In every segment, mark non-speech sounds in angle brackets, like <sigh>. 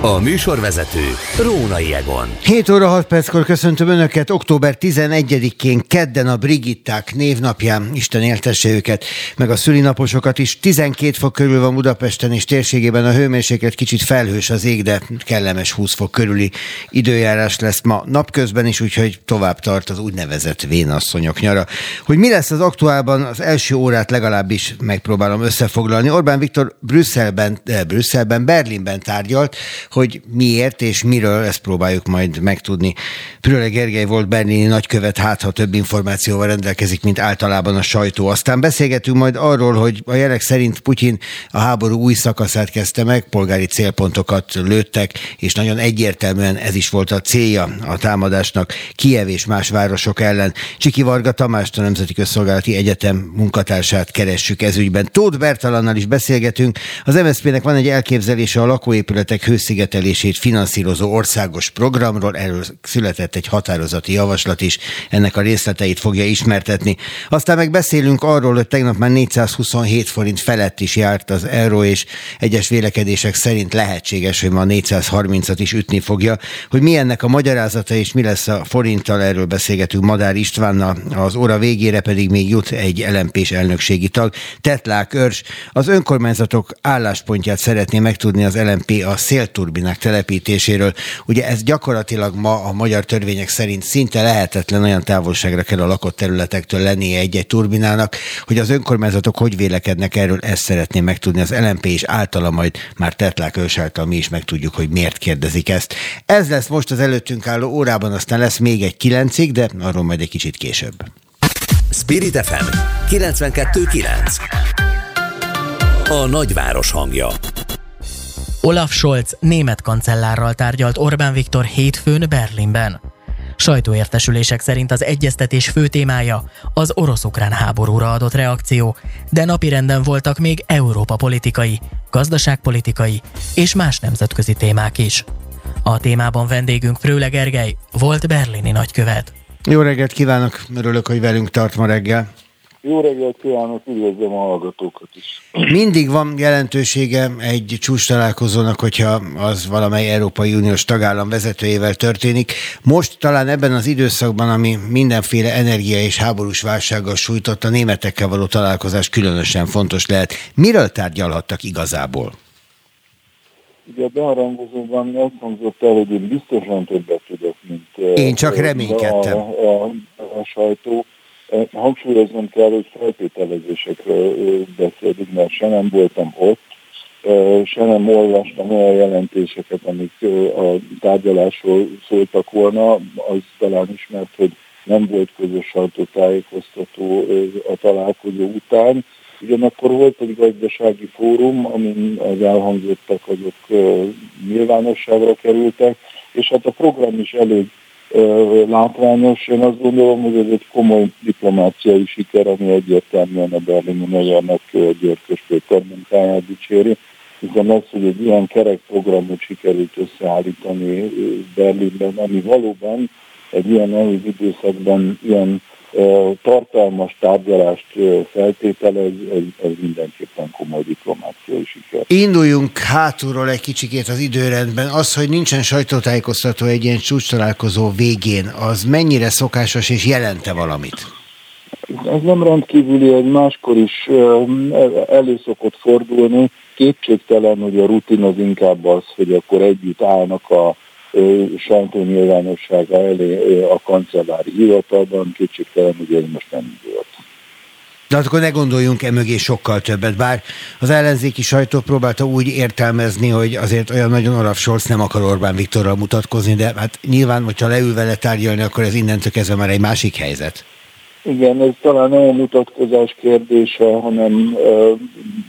A műsorvezető Rónai Egon. 7 óra 6 perckor köszöntöm Önöket, október 11-én kedden a Brigitták névnapján, Isten éltesse őket, meg a szülinaposokat is. 12 fok körül van Budapesten és térségében a hőmérséklet kicsit felhős az ég, de kellemes 20 fok körüli időjárás lesz ma napközben is, úgyhogy tovább tart az úgynevezett vénasszonyok nyara. Hogy mi lesz az aktuálban, az első órát legalábbis megpróbálom összefoglalni. Orbán Viktor Brüsszelben, eh, Brüsszelben Berlinben tárgyalt, hogy miért és miről, ezt próbáljuk majd megtudni. Prőle Gergely volt berlini nagykövet, hát ha több információval rendelkezik, mint általában a sajtó. Aztán beszélgetünk majd arról, hogy a jelek szerint Putyin a háború új szakaszát kezdte meg, polgári célpontokat lőttek, és nagyon egyértelműen ez is volt a célja a támadásnak Kiev és más városok ellen. Csiki Varga Tamást, a Nemzeti Közszolgálati Egyetem munkatársát keressük ezügyben. Tóth Bertalannal is beszélgetünk. Az MSZP-nek van egy elképzelése a lakóépületek hősziget elszigetelését finanszírozó országos programról, erről született egy határozati javaslat is, ennek a részleteit fogja ismertetni. Aztán meg beszélünk arról, hogy tegnap már 427 forint felett is járt az euró, és egyes vélekedések szerint lehetséges, hogy ma 430-at is ütni fogja. Hogy mi ennek a magyarázata és mi lesz a forinttal, erről beszélgetünk Madár Istvánnal, az óra végére pedig még jut egy lmp elnökségi tag, Tetlák Örs. Az önkormányzatok álláspontját szeretné megtudni az LMP a szélturbin turbinák telepítéséről. Ugye ez gyakorlatilag ma a magyar törvények szerint szinte lehetetlen olyan távolságra kell a lakott területektől lennie egy-egy turbinának, hogy az önkormányzatok hogy vélekednek erről, ezt szeretném megtudni az LMP és általa majd már Tetlák ős által mi is megtudjuk, hogy miért kérdezik ezt. Ez lesz most az előttünk álló órában, aztán lesz még egy kilencig, de arról majd egy kicsit később. Spirit FM 92.9 A nagyváros hangja Olaf Scholz német kancellárral tárgyalt Orbán Viktor hétfőn Berlinben. Sajtóértesülések szerint az egyeztetés fő témája az orosz-ukrán háborúra adott reakció, de napirenden voltak még Európa politikai, gazdaságpolitikai és más nemzetközi témák is. A témában vendégünk Frőle Gergely, volt berlini nagykövet. Jó reggelt kívánok, örülök, hogy velünk tart ma reggel. Jó reggelt kívánok, üdvözlöm a hallgatókat is. Mindig van jelentősége egy csúcs találkozónak, hogyha az valamely Európai Uniós tagállam vezetőjével történik. Most talán ebben az időszakban, ami mindenféle energia és háborús válsággal sújtott, a németekkel való találkozás különösen fontos lehet. Miről tárgyalhattak igazából? Ugye a beharangozóban azt hangzott el, hogy én biztosan többet tudok, mint én csak reménykedtem. A, a, a sajtó Hangsúlyoznom kell, hogy feltételezésekről beszélünk, mert se nem voltam ott, se nem olvastam olyan jelentéseket, amik a tárgyalásról szóltak volna, az talán ismert, hogy nem volt közös sajtótájékoztató a találkozó után. Ugyanakkor volt egy gazdasági fórum, amin az elhangzottak azok nyilvánosságra kerültek, és hát a program is elég látványos. Én azt gondolom, hogy ez egy komoly diplomáciai siker, ami egyértelműen a berlini magyar nagykövet Györkös Péter munkáját dicséri, hiszen az, hogy egy ilyen kerekprogramot sikerült összeállítani Berlinben, ami valóban egy ilyen nehéz időszakban ilyen tartalmas tárgyalást feltételez, ez, ez mindenképpen komoly diplomáciai siker. Induljunk hátulról egy kicsikét az időrendben. Az, hogy nincsen sajtótájékoztató egy ilyen csúcs találkozó végén, az mennyire szokásos és jelente valamit? Ez nem rendkívüli, egy máskor is elő szokott fordulni. Kétségtelen, hogy a rutin az inkább az, hogy akkor együtt állnak a sajtó nyilvánossága elé a kancellári hivatalban, kétségtelen, hogy ez most nem volt. De akkor ne gondoljunk e mögé sokkal többet, bár az ellenzéki sajtó próbálta úgy értelmezni, hogy azért olyan nagyon Olaf Scholz nem akar Orbán Viktorral mutatkozni, de hát nyilván, hogyha leül vele tárgyalni, akkor ez innentől kezdve már egy másik helyzet. Igen, ez talán nem a mutatkozás kérdése, hanem uh,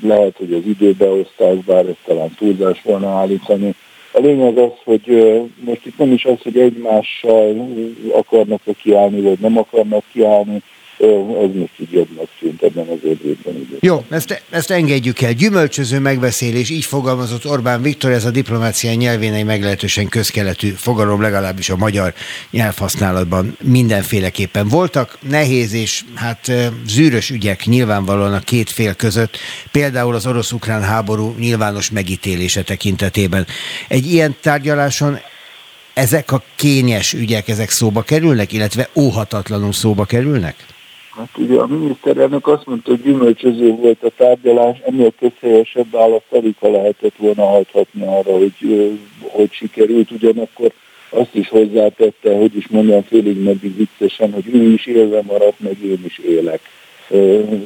lehet, hogy az időbeosztás, bár ezt talán túlzás volna állítani, a lényeg az, hogy most itt nem is az, hogy egymással akarnak-e kiállni, vagy nem akarnak kiállni, ez most így jobbnak szűnt ebben az évben. Jó, ezt, ezt engedjük el. Gyümölcsöző megbeszélés, így fogalmazott Orbán Viktor, ez a diplomácia nyelvén egy meglehetősen közkeletű fogalom, legalábbis a magyar nyelvhasználatban mindenféleképpen voltak. Nehéz és hát zűrös ügyek nyilvánvalóan a két fél között, például az orosz-ukrán háború nyilvános megítélése tekintetében. Egy ilyen tárgyaláson ezek a kényes ügyek, ezek szóba kerülnek, illetve óhatatlanul szóba kerülnek? Hát ugye a miniszterelnök azt mondta, hogy gyümölcsöző volt a tárgyalás, ennél közhelyesebb választ alig lehetett volna hajthatni arra, hogy, hogy sikerült, ugyanakkor azt is hozzátette, hogy is mondjam félig meddig viccesen, hogy ő is élve maradt, meg én is élek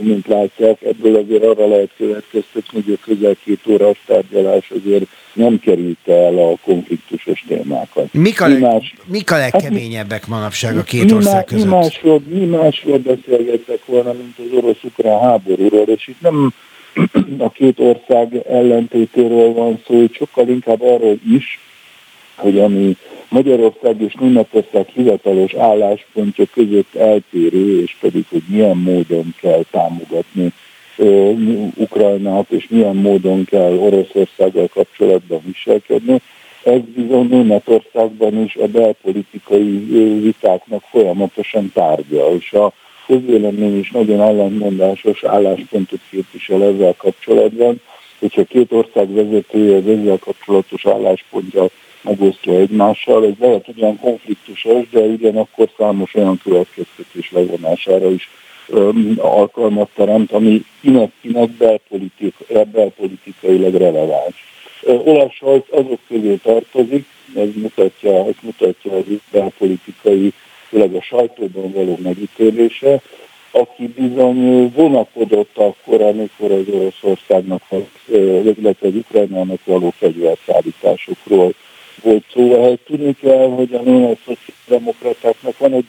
mint látják. Ebből azért arra lehet következtetni, hogy a közel két órás tárgyalás azért nem került el a konfliktusos témákat. Mik a, leg, más, mik a legkeményebbek manapság a két ország között? Mi másról, mi másról beszélgettek volna, mint az orosz-ukrán háborúról, és itt nem <clears throat> a két ország ellentétéről van szó, hogy sokkal inkább arról is, hogy ami Magyarország és Németország hivatalos álláspontja között eltérő, és pedig, hogy milyen módon kell támogatni Ukrajnát, és milyen módon kell Oroszországgal kapcsolatban viselkedni. Ez bizony Németországban is a belpolitikai vitáknak folyamatosan tárgya, és a közvélemény is nagyon ellentmondásos álláspontot képvisel ezzel kapcsolatban, hogyha két ország vezetője az ezzel kapcsolatos álláspontja megosztja egymással. Ez lehet ugyan konfliktusos, de ugyanakkor számos olyan következtetés levonására is um, alkalmat teremt, ami kinek-kinek belpolitik, belpolitikailag releváns. Olaf Scholz azok közé tartozik, ez mutatja, ez mutatja az belpolitikai, főleg a sajtóban való megítélése, aki bizony vonakodott akkor, amikor az Oroszországnak, illetve az Ukrajnának való fegyverszállításokról volt szó. Ehhez tudni kell, hogy a német szociáldemokratáknak van egy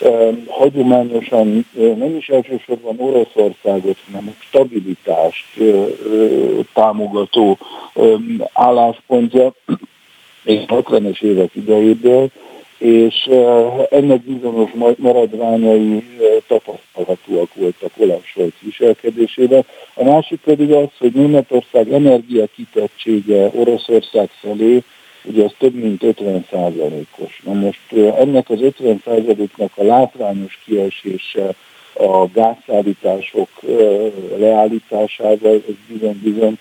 um, hagyományosan nem is elsősorban Oroszországot, hanem stabilitást uh, támogató um, álláspontja, még 60-es évek idejéből, és ennek bizonyos maradványai tapasztalhatóak voltak Olaf Scholz viselkedésében. A másik pedig az, hogy Németország energiakitettsége Oroszország felé ugye az több mint 50 százalékos. Na most ennek az 50 százaléknak a látványos kiesése a gázszállítások leállításával, ez bizony-bizony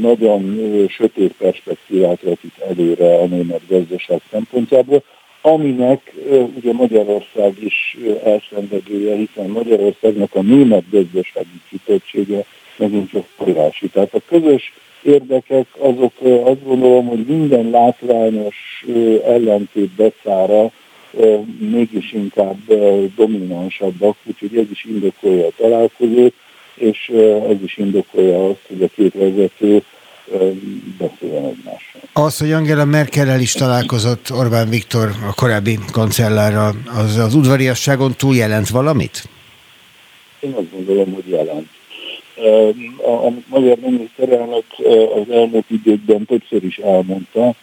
nagyon sötét perspektívát vetít előre a német gazdaság szempontjából, aminek ugye Magyarország is elszenvedője, hiszen Magyarországnak a német gazdasági kitettsége megint csak forrási. Tehát a közös érdekek, azok azt gondolom, hogy minden látványos ellentét becára mégis inkább dominánsabbak, úgyhogy ez is indokolja a találkozót, és ez is indokolja azt, hogy a két vezető beszéljen egymással. Az, hogy Angela Merkel is találkozott Orbán Viktor, a korábbi kancellárral, az az udvariasságon túl jelent valamit? Én azt gondolom, hogy jelent amit magyar miniszterelnök az elmúlt időkben többször is elmondta,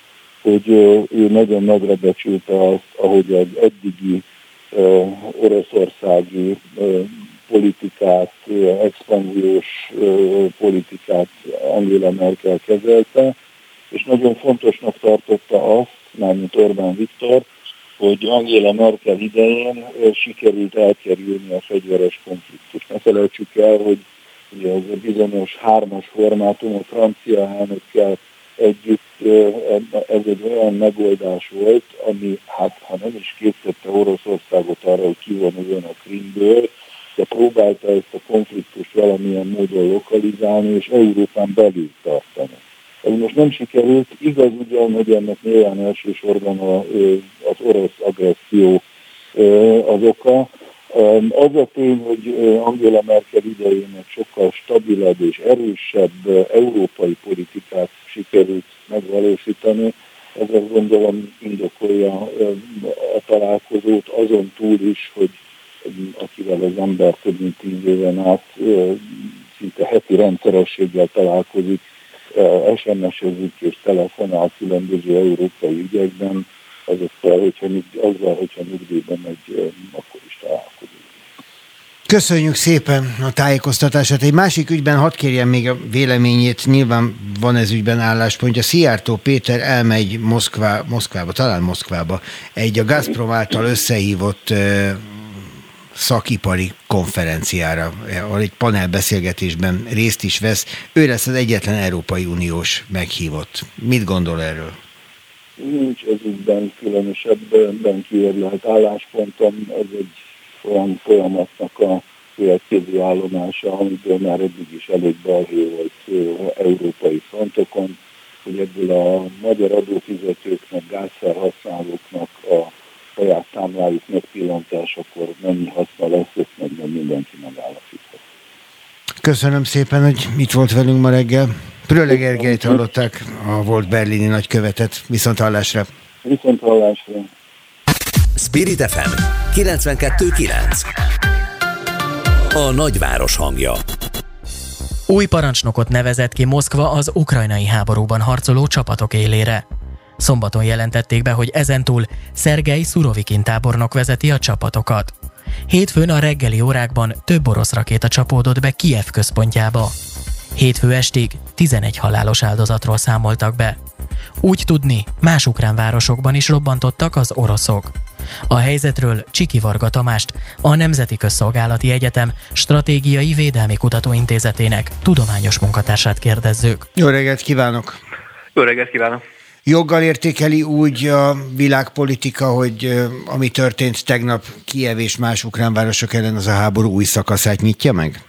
hogy ő nagyon nagyra becsülte azt, ahogy az eddigi oroszországi politikát, expanziós politikát Angela Merkel kezelte, és nagyon fontosnak tartotta azt, mármint Orbán Viktor, hogy Angela Merkel idején sikerült elkerülni a fegyveres konfliktust. Ne felejtsük el, hogy ugye ez a bizonyos hármas formátum a francia elnökkel együtt ez egy olyan megoldás volt, ami hát ha nem is készítette Oroszországot arra, hogy kivonuljon a Krimből, de próbálta ezt a konfliktust valamilyen módon lokalizálni és Európán belül tartani. Ez most nem sikerült, igaz ugyan, hogy ennek nyilván elsősorban az orosz agresszió az oka, az a tény, hogy Angela Merkel idejének sokkal stabilabb és erősebb európai politikát sikerült megvalósítani, ez azt gondolom indokolja a találkozót azon túl is, hogy akivel az ember több mint tíz éven át szinte heti rendszerességgel találkozik, SMS-ezik és telefonál különböző európai ügyekben, azokkal, hogyha, azzal, hogyha nyugdíjban megy, akkor is. Köszönjük szépen a tájékoztatását. Egy másik ügyben hadd kérjem még a véleményét, nyilván van ez ügyben álláspontja. Szijjártó Péter elmegy Moszkvá, Moszkvába, talán Moszkvába, egy a Gazprom által összehívott szakipari konferenciára, ahol egy panelbeszélgetésben részt is vesz. Ő lesz az egyetlen Európai Uniós meghívott. Mit gondol erről? Nincs ez ügyben különösebben kiérlelt álláspontom, ez egy olyan folyamatnak a következő állomása, amiből már eddig is elég balhé volt európai frontokon, hogy ebből a magyar adófizetőknek, gázfelhasználóknak a saját számlájuk megpillantásakor mennyi haszna lesz, ezt meg nem mindenki megállapíthat. Köszönöm szépen, hogy itt volt velünk ma reggel. Pröle Gergelyt hallották, a volt berlini nagykövetet. Viszont hallásra. Viszont hallásra. Spirit FM 92.9 A nagyváros hangja Új parancsnokot nevezett ki Moszkva az ukrajnai háborúban harcoló csapatok élére. Szombaton jelentették be, hogy ezentúl Szergei Szurovikin tábornok vezeti a csapatokat. Hétfőn a reggeli órákban több orosz rakéta csapódott be Kiev központjába. Hétfő estig 11 halálos áldozatról számoltak be. Úgy tudni, más ukrán városokban is robbantottak az oroszok. A helyzetről Csiki Varga Tamást, a Nemzeti Közszolgálati Egyetem Stratégiai Védelmi Kutatóintézetének tudományos munkatársát kérdezzük. Jó reggelt kívánok! Jó reggelt kívánok! Joggal értékeli úgy a világpolitika, hogy ami történt tegnap Kiev és más ukrán városok ellen, az a háború új szakaszát nyitja meg?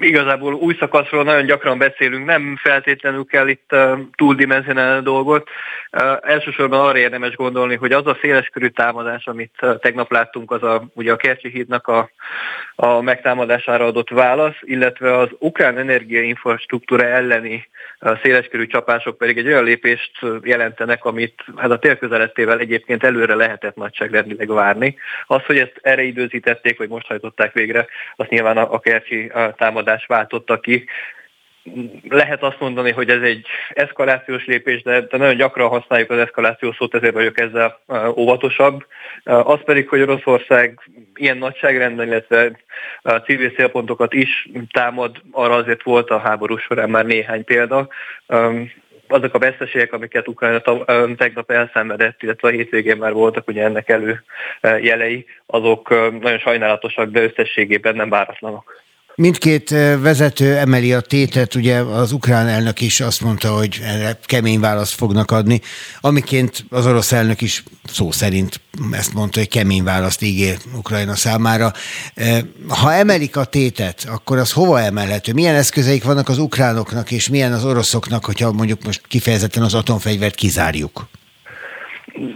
Igazából új szakaszról nagyon gyakran beszélünk, nem feltétlenül kell itt túldimenzionálni a dolgot. Elsősorban arra érdemes gondolni, hogy az a széleskörű támadás, amit tegnap láttunk, az a, ugye a Kercsi hídnak a, a megtámadására adott válasz, illetve az ukrán energiainfrastruktúra elleni széleskörű csapások pedig egy olyan lépést jelentenek, amit hát a térközelettével egyébként előre lehetett nagyságrendileg várni. Az, hogy ezt erre időzítették, vagy most hajtották végre, azt nyilván a, a Kercsi támadás váltotta ki lehet azt mondani, hogy ez egy eszkalációs lépés, de, de nagyon gyakran használjuk az eszkalációs szót, ezért vagyok ezzel óvatosabb. Az pedig, hogy Oroszország ilyen nagyságrendben, illetve civil célpontokat is támad, arra azért volt a háború során már néhány példa azok a veszteségek, amiket Ukrajna tegnap elszenvedett, illetve a hétvégén már voltak ugye ennek elő jelei, azok nagyon sajnálatosak, de összességében nem váratlanok. Mindkét vezető emeli a tétet, ugye az ukrán elnök is azt mondta, hogy erre kemény választ fognak adni, amiként az orosz elnök is szó szerint ezt mondta, hogy kemény választ ígér Ukrajna számára. Ha emelik a tétet, akkor az hova emelhető? Milyen eszközeik vannak az ukránoknak, és milyen az oroszoknak, hogyha mondjuk most kifejezetten az atomfegyvert kizárjuk?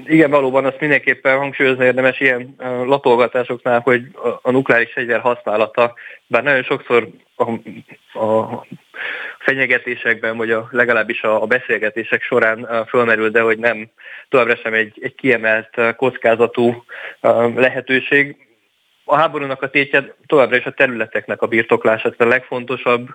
Igen, valóban azt mindenképpen hangsúlyozni érdemes ilyen latolgatásoknál, hogy a nukleáris fegyver használata, bár nagyon sokszor a, a fenyegetésekben, vagy a, legalábbis a, a beszélgetések során fölmerül, de hogy nem továbbra sem egy, egy kiemelt kockázatú lehetőség a háborúnak a tétje továbbra is a területeknek a birtoklása. Tehát a legfontosabb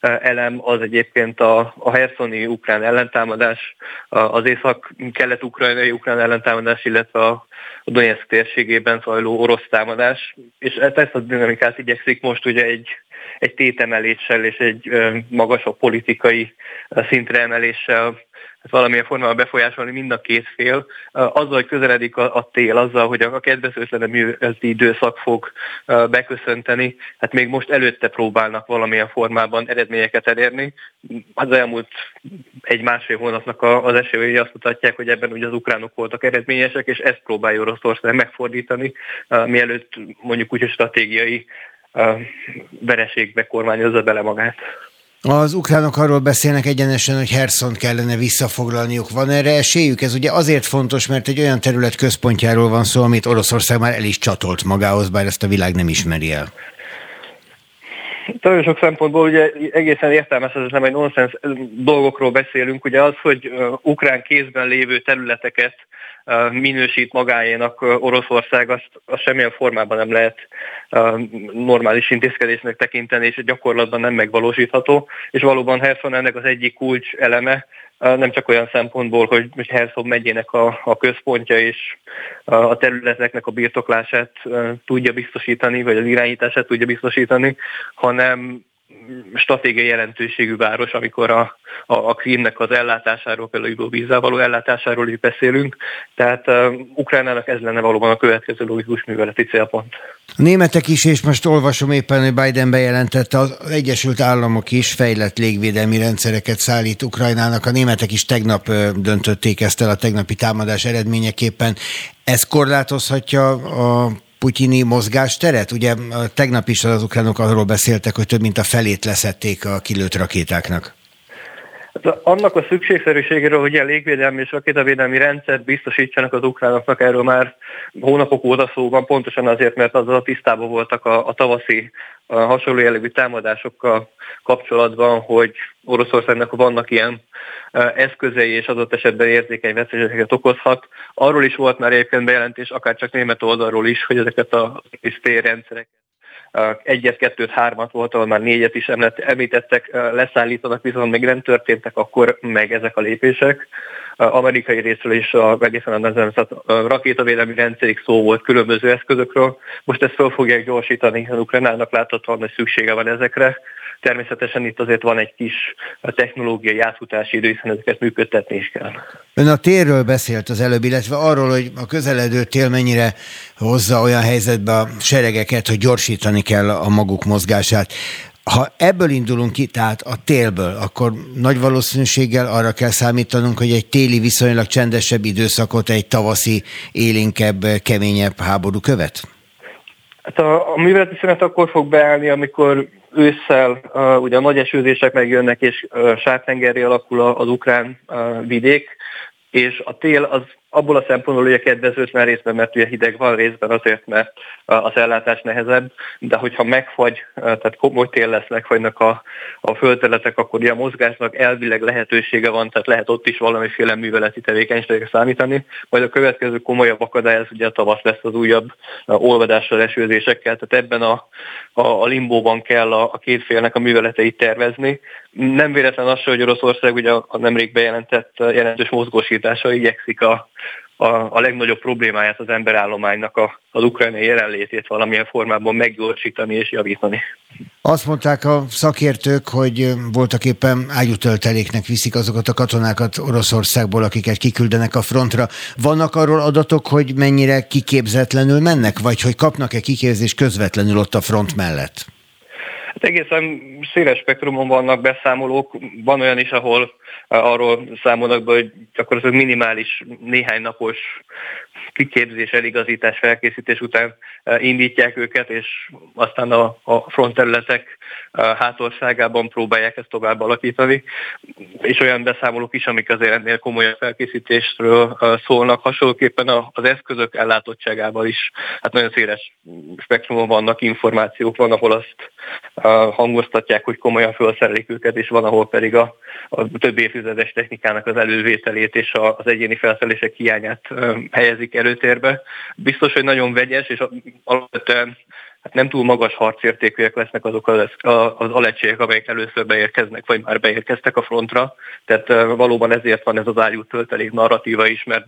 e, elem az egyébként a, a herszoni ukrán ellentámadás, az észak-kelet-ukrajnai ukrán ellentámadás, illetve a, Donetsk térségében zajló orosz támadás. És e, ezt a dinamikát igyekszik most ugye egy, egy tétemeléssel és egy magasabb politikai szintre emeléssel valamilyen formában befolyásolni mind a két fél. Azzal, hogy közeledik a, a tél, azzal, hogy a kedvezőtlenebb időszak fog beköszönteni, hát még most előtte próbálnak valamilyen formában eredményeket elérni. Az elmúlt egy-másfél hónapnak az esélyei azt mutatják, hogy ebben ugye az ukránok voltak eredményesek, és ezt próbálja Oroszország megfordítani, mielőtt mondjuk úgy a stratégiai vereségbe kormányozza bele magát. Az ukránok arról beszélnek egyenesen, hogy Herson kellene visszafoglalniuk. Van erre esélyük? Ez ugye azért fontos, mert egy olyan terület központjáról van szó, amit Oroszország már el is csatolt magához, bár ezt a világ nem ismeri el. Nagyon sok szempontból ugye egészen értelmezhetetlen, vagy nonsens dolgokról beszélünk. Ugye az, hogy ukrán kézben lévő területeket minősít magáénak Oroszország, azt, azt semmilyen formában nem lehet normális intézkedésnek tekinteni, és gyakorlatban nem megvalósítható. És valóban Herson ennek az egyik kulcs eleme, nem csak olyan szempontból, hogy Herszog megyének a, a központja és a területeknek a birtoklását tudja biztosítani, vagy az irányítását tudja biztosítani, hanem stratégiai jelentőségű város, amikor a, a, a Krímnek az ellátásáról, például vízzel való ellátásáról is beszélünk. Tehát uh, Ukrajnának ez lenne valóban a következő logikus műveleti célpont. A németek is, és most olvasom éppen, hogy Biden bejelentette, az Egyesült Államok is fejlett légvédelmi rendszereket szállít Ukrajnának. A németek is tegnap döntötték ezt el a tegnapi támadás eredményeképpen. Ez korlátozhatja a putyini mozgásteret? Ugye tegnap is az ukránok arról beszéltek, hogy több mint a felét leszették a kilőtt rakétáknak. Hát annak a szükségszerűségéről, hogy ilyen légvédelmi és rakétavédelmi rendszert biztosítsanak az ukránoknak, erről már hónapok óta szó van, pontosan azért, mert azzal a tisztában voltak a, a tavaszi a hasonló jellegű támadásokkal kapcsolatban, hogy Oroszországnak vannak ilyen eszközei és adott esetben érzékeny veszélyeket okozhat. Arról is volt már egyébként bejelentés, akár csak német oldalról is, hogy ezeket a rendszereket egyet, kettőt, hármat volt, ahol már négyet is említettek, leszállítanak, viszont még nem történtek akkor meg ezek a lépések. Amerikai részről is a, egészen a, a rakétavédelmi rendszerig szó volt különböző eszközökről. Most ezt fel fogják gyorsítani, az Ukránának láthatóan, hogy szüksége van ezekre. Természetesen itt azért van egy kis technológiai átfutási idő, hiszen ezeket működtetni is kell. Ön a térről beszélt az előbb, illetve arról, hogy a közeledő tél mennyire hozza olyan helyzetbe a seregeket, hogy gyorsítani kell a maguk mozgását. Ha ebből indulunk ki, tehát a télből, akkor nagy valószínűséggel arra kell számítanunk, hogy egy téli viszonylag csendesebb időszakot egy tavaszi, élénkebb, keményebb háború követ? Hát a, a műveleti szünet akkor fog beállni, amikor ősszel ugye a nagy esőzések megjönnek, és sártengerré alakul az ukrán vidék, és a tél az abból a szempontból ugye kedvezőt, mert részben, mert ugye hideg van, részben azért, mert az ellátás nehezebb, de hogyha megfagy, tehát komoly tél lesz, megfagynak a, a földterületek, akkor ugye a mozgásnak elvileg lehetősége van, tehát lehet ott is valamiféle műveleti tevékenységre számítani. Majd a következő komolyabb akadály ez ugye a tavasz lesz az újabb olvadással, esőzésekkel, tehát ebben a, a, a limbóban kell a, a két félnek a műveleteit tervezni. Nem véletlen az, hogy Oroszország ugye a nemrég bejelentett jelentős mozgósítása igyekszik a a, a legnagyobb problémáját az emberállománynak a, az ukrajnai jelenlétét valamilyen formában meggyorsítani és javítani. Azt mondták a szakértők, hogy voltak éppen ágyútölteléknek viszik azokat a katonákat Oroszországból, akiket kiküldenek a frontra. Vannak arról adatok, hogy mennyire kiképzetlenül mennek, vagy hogy kapnak-e kiképzést közvetlenül ott a front mellett? Hát egészen széles spektrumon vannak beszámolók, van olyan is, ahol arról számolnak be, hogy gyakorlatilag minimális néhány napos kiképzés, eligazítás, felkészítés után eh, indítják őket, és aztán a, a front területek eh, hátországában próbálják ezt tovább alakítani. És olyan beszámolók is, amik azért ennél komolyabb felkészítésről eh, szólnak, hasonlóképpen az eszközök ellátottságával is. Hát nagyon széles spektrumon vannak információk, van, ahol azt hangoztatják, hogy komolyan felszerelik őket, és van, ahol pedig a, a több évtizedes technikának az elővételét és az egyéni felszerelések hiányát helyezik előtérbe. Biztos, hogy nagyon vegyes, és alapvetően hát nem túl magas harcértékűek lesznek azok az, az alecségek, amelyek először beérkeznek, vagy már beérkeztek a frontra. Tehát valóban ezért van ez az ágyú töltelék narratíva is, mert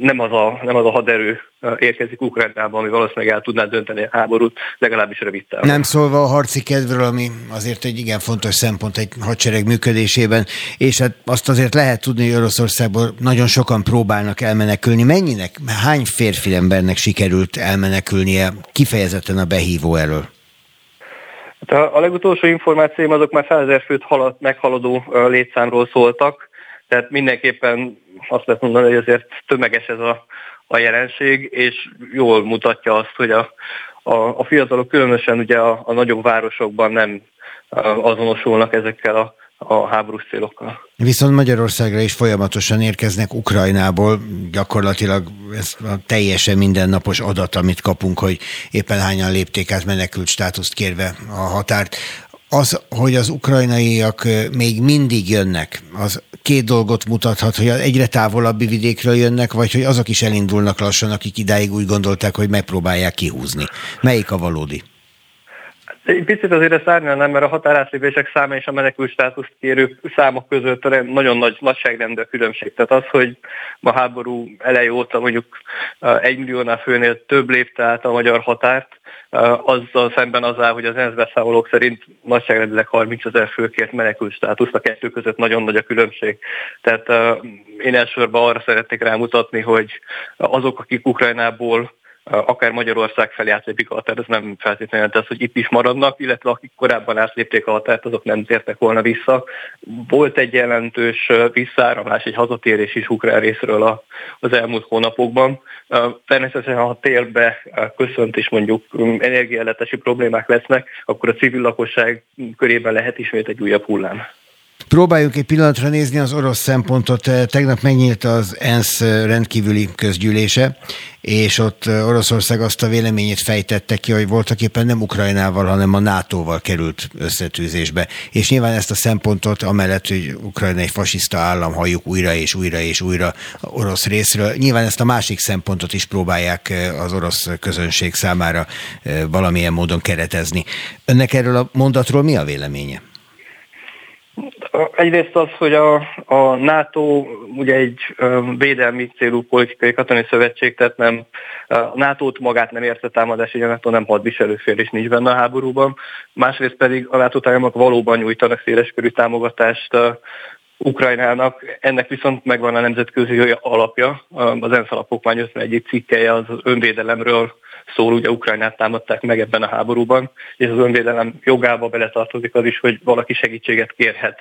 nem az a, nem az a haderő érkezik Ukrajnába, ami valószínűleg el tudná dönteni a háborút, legalábbis rövid távon. Nem szólva a harci kedvről, ami azért egy igen fontos szempont egy hadsereg működésében, és hát azt azért lehet tudni, hogy Oroszországból nagyon sokan próbálnak elmenekülni. Mennyinek, hány férfi embernek sikerült elmenekülnie kifejezetten a behívó elől? Hát a, a legutolsó információim azok már 100 ezer főt halad, meghaladó létszámról szóltak, tehát mindenképpen azt lehet mondani, hogy azért tömeges ez a, a jelenség, és jól mutatja azt, hogy a, a, a fiatalok különösen ugye a, a nagyobb városokban nem azonosulnak ezekkel a, a háborús célokkal. Viszont Magyarországra is folyamatosan érkeznek Ukrajnából, gyakorlatilag ez a teljesen mindennapos adat, amit kapunk, hogy éppen hányan lépték át menekült státuszt kérve a határt. Az, hogy az ukrajnaiak még mindig jönnek, az két dolgot mutathat, hogy egyre távolabbi vidékről jönnek, vagy hogy azok is elindulnak lassan, akik idáig úgy gondolták, hogy megpróbálják kihúzni. Melyik a valódi? Egy picit azért ezt árnyalnám, mert a határátlépések száma és a menekült státuszt kérő számok között nagyon nagy nagyságrendű a különbség. Tehát az, hogy a háború elejé óta mondjuk egy milliónál főnél több lépte át a magyar határt, azzal szemben az áll, hogy az ENSZ beszámolók szerint nagyságrendileg 30 ezer főkért menekült státuszt, a kettő között nagyon nagy a különbség. Tehát én elsősorban arra szeretnék rámutatni, hogy azok, akik Ukrajnából akár Magyarország felé átlépik a határt, ez nem feltétlenül azt, hogy itt is maradnak, illetve akik korábban átlépték a határt, azok nem tértek volna vissza. Volt egy jelentős visszáramlás, egy hazatérés is ukrán részről az elmúlt hónapokban. Természetesen, ha térbe köszönt és mondjuk energiaellátási problémák lesznek, akkor a civil lakosság körében lehet ismét egy újabb hullám. Próbáljunk egy pillanatra nézni az orosz szempontot. Tegnap megnyílt az ENSZ rendkívüli közgyűlése, és ott Oroszország azt a véleményét fejtette ki, hogy voltak éppen nem Ukrajnával, hanem a NATO-val került összetűzésbe. És nyilván ezt a szempontot, amellett, hogy Ukrajna egy fasiszta állam, halljuk újra és újra és újra orosz részről, nyilván ezt a másik szempontot is próbálják az orosz közönség számára valamilyen módon keretezni. Önnek erről a mondatról mi a véleménye? Egyrészt az, hogy a, a NATO ugye egy védelmi célú politikai katonai szövetség, tehát nem, a NATO-t magát nem érte támadás, így a NATO nem hadviselőfél és nincs benne a háborúban. Másrészt pedig a NATO tagállamok valóban nyújtanak széleskörű támogatást Ukrajnának, ennek viszont megvan a nemzetközi alapja, az ENSZ alapokmány 51. cikkeje az önvédelemről szól, ugye Ukrajnát támadták meg ebben a háborúban, és az önvédelem jogába beletartozik az is, hogy valaki segítséget kérhet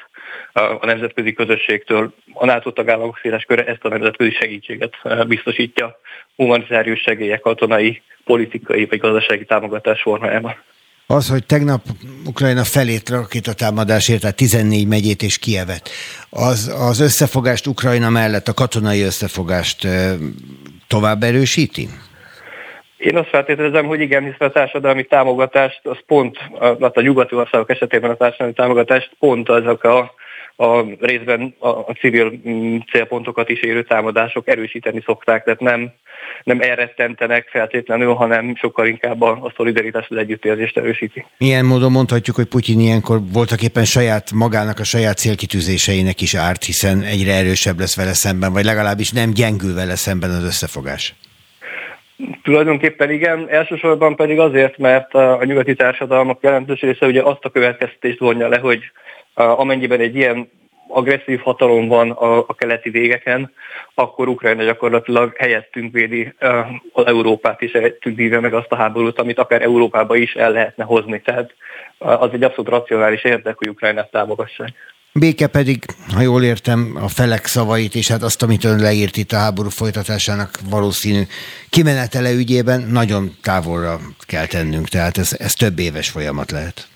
a nemzetközi közösségtől. A NATO tagállamok széles köre ezt a nemzetközi segítséget biztosítja humanitárius segélyek, katonai, politikai vagy gazdasági támogatás formájában. Az, hogy tegnap Ukrajna felét támadásért, tehát 14 megyét és Kievet, az, az összefogást Ukrajna mellett, a katonai összefogást tovább erősíti? Én azt feltételezem, hogy igen, hiszen a társadalmi támogatást, az pont, a, a nyugati országok esetében a társadalmi támogatást pont azok a, a részben a civil mm, célpontokat is érő támadások erősíteni szokták, tehát nem, nem elrettentenek feltétlenül, hanem sokkal inkább a, a szolidaritást, az együttérzést erősíti. Milyen módon mondhatjuk, hogy Putyin ilyenkor voltak éppen saját magának a saját célkitűzéseinek is árt, hiszen egyre erősebb lesz vele szemben, vagy legalábbis nem gyengül vele szemben az összefogás? Tulajdonképpen igen, elsősorban pedig azért, mert a nyugati társadalmak jelentős része ugye azt a következtetést vonja le, hogy amennyiben egy ilyen agresszív hatalom van a, keleti végeken, akkor Ukrajna gyakorlatilag helyettünk védi az Európát is, helyettünk víve meg azt a háborút, amit akár Európába is el lehetne hozni. Tehát az egy abszolút racionális érdek, hogy Ukrajnát támogassák. Béke pedig, ha jól értem, a felek szavait, és hát azt, amit ön leírt itt a háború folytatásának valószínű kimenetele ügyében, nagyon távolra kell tennünk, tehát ez, ez több éves folyamat lehet.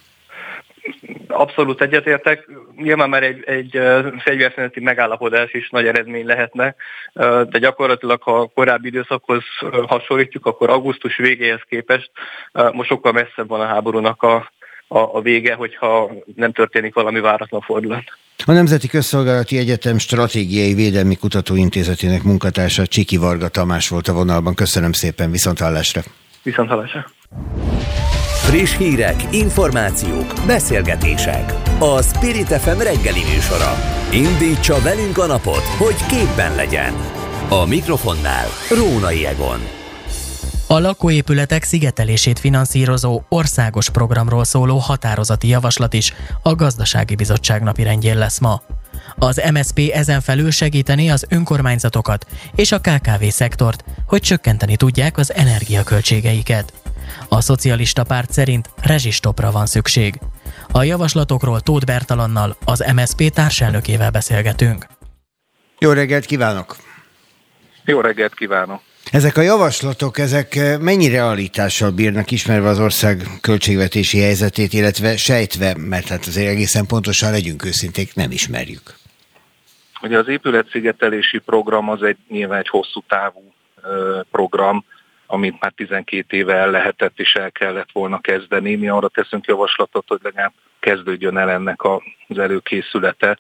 Abszolút egyetértek. Nyilván már egy, egy fegyverszüneti megállapodás is nagy eredmény lehetne, de gyakorlatilag, ha a korábbi időszakhoz hasonlítjuk, akkor augusztus végéhez képest most sokkal messzebb van a háborúnak a, a, a vége, hogyha nem történik valami váratlan fordulat. A Nemzeti Közszolgálati Egyetem Stratégiai Védelmi Kutatóintézetének munkatársa Csiki Varga Tamás volt a vonalban. Köszönöm szépen, viszont hallásra. Viszont hallásra. Friss hírek, információk, beszélgetések. A Spirit FM reggeli műsora. Indítsa velünk a napot, hogy képben legyen. A mikrofonnál Rónai Egon. A lakóépületek szigetelését finanszírozó országos programról szóló határozati javaslat is a Gazdasági Bizottság napi rendjén lesz ma. Az MSP ezen felül segíteni az önkormányzatokat és a KKV szektort, hogy csökkenteni tudják az energiaköltségeiket. A szocialista párt szerint rezsistopra van szükség. A javaslatokról Tóth Bertalannal, az MSP társelnökével beszélgetünk. Jó reggelt kívánok! Jó reggelt kívánok! Ezek a javaslatok, ezek eh, mennyi realitással bírnak, ismerve az ország költségvetési helyzetét, illetve sejtve, mert hát azért egészen pontosan legyünk őszinték, nem ismerjük. Ugye az épületszigetelési program az egy nyilván egy hosszú távú program, amit már 12 éve el lehetett és el kellett volna kezdeni. Mi arra teszünk javaslatot, hogy legalább kezdődjön el ennek az előkészülete,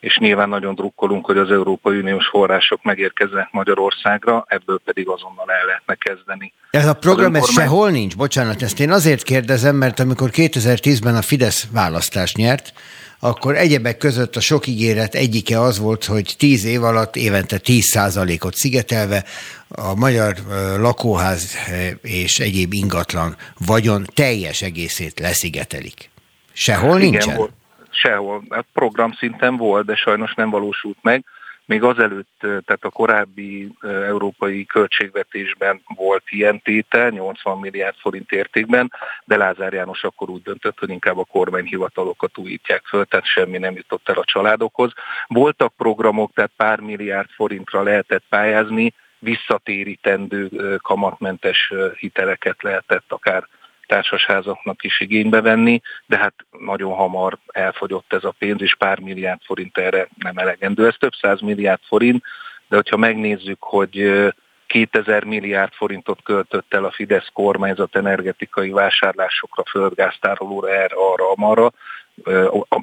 és nyilván nagyon drukkolunk, hogy az Európai Uniós források megérkeznek Magyarországra, ebből pedig azonnal el lehetne kezdeni. Ez a program ez sehol nincs? Bocsánat, ezt én azért kérdezem, mert amikor 2010-ben a Fidesz választást nyert, akkor egyebek között a sok ígéret egyike az volt, hogy 10 év alatt évente 10%-ot szigetelve a magyar lakóház és egyéb ingatlan vagyon teljes egészét leszigetelik. Sehol Igen, nincsen? Volt. Sehol. Hát program szinten volt, de sajnos nem valósult meg. Még azelőtt, tehát a korábbi európai költségvetésben volt ilyen tétel, 80 milliárd forint értékben, de Lázár János akkor úgy döntött, hogy inkább a kormányhivatalokat újítják föl, tehát semmi nem jutott el a családokhoz. Voltak programok, tehát pár milliárd forintra lehetett pályázni, visszatérítendő kamatmentes hiteleket lehetett akár társasházaknak is igénybe venni, de hát nagyon hamar elfogyott ez a pénz, és pár milliárd forint erre nem elegendő. Ez több száz milliárd forint, de hogyha megnézzük, hogy 2000 milliárd forintot költött el a Fidesz kormányzat energetikai vásárlásokra, földgáztárolóra, erre, arra, amarra,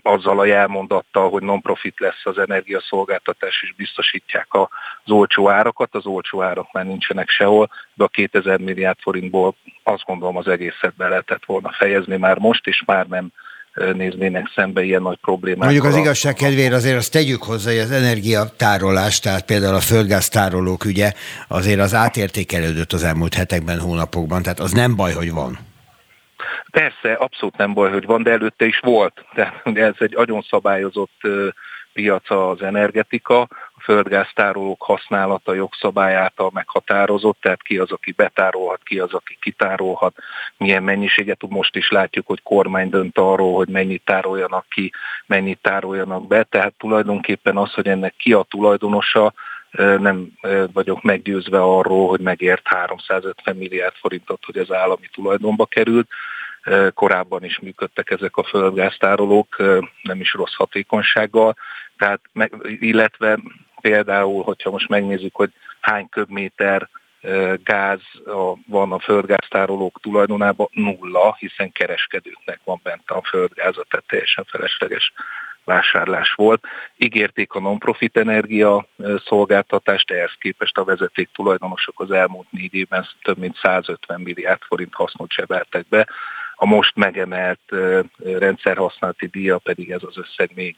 azzal a jelmondattal, hogy non-profit lesz az energiaszolgáltatás, és biztosítják az olcsó árakat. Az olcsó árak már nincsenek sehol, de a 2000 milliárd forintból azt gondolom az egészet be lehetett volna fejezni már most, és már nem néznének szembe ilyen nagy problémák. Mondjuk az igazság kedvére azért azt tegyük hozzá, hogy az energiatárolás, tehát például a földgáztárolók ügye azért az átértékelődött az elmúlt hetekben, hónapokban, tehát az nem baj, hogy van. Persze, abszolút nem baj, hogy van, de előtte is volt. <laughs> Tehát ez egy nagyon szabályozott piaca az energetika, a földgáztárolók használata jogszabály által meghatározott, tehát ki az, aki betárolhat, ki az, aki kitárolhat, milyen mennyiséget. Most is látjuk, hogy kormány dönt arról, hogy mennyit tároljanak ki, mennyit tároljanak be, tehát tulajdonképpen az, hogy ennek ki a tulajdonosa, nem vagyok meggyőzve arról, hogy megért 350 milliárd forintot, hogy az állami tulajdonba került. Korábban is működtek ezek a földgáztárolók, nem is rossz hatékonysággal, tehát, illetve például, hogyha most megnézzük, hogy hány köbméter gáz van a földgáztárolók tulajdonában, nulla, hiszen kereskedőknek van bent a földgáza, tehát teljesen felesleges vásárlás volt. Ígérték a non-profit energia szolgáltatást, ehhez képest a vezeték tulajdonosok az elmúlt négy évben több mint 150 milliárd forint hasznot zsebeltek be, a most megemelt rendszerhasználati díja pedig ez az összeg még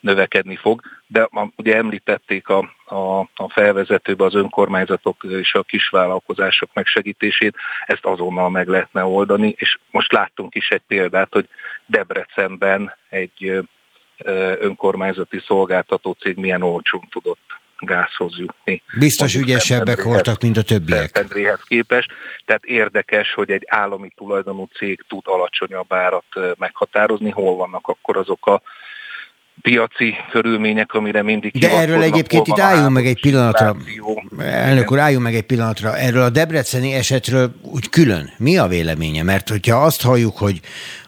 növekedni fog. De ugye említették a, a, a felvezetőbe az önkormányzatok és a kisvállalkozások megsegítését, ezt azonnal meg lehetne oldani, és most láttunk is egy példát, hogy Debrecenben egy önkormányzati szolgáltató cég milyen olcsón tudott gázhoz jutni. Biztos ügyesebbek voltak, mint a többiek. Szentendréhez képest. Tehát érdekes, hogy egy állami tulajdonú cég tud alacsonyabb árat meghatározni. Hol vannak akkor azok a piaci körülmények, amire mindig De erről egyébként itt álljunk meg egy pillanatra. Elnök úr, álljunk meg egy pillanatra. Erről a debreceni esetről úgy külön. Mi a véleménye? Mert hogyha azt halljuk, hogy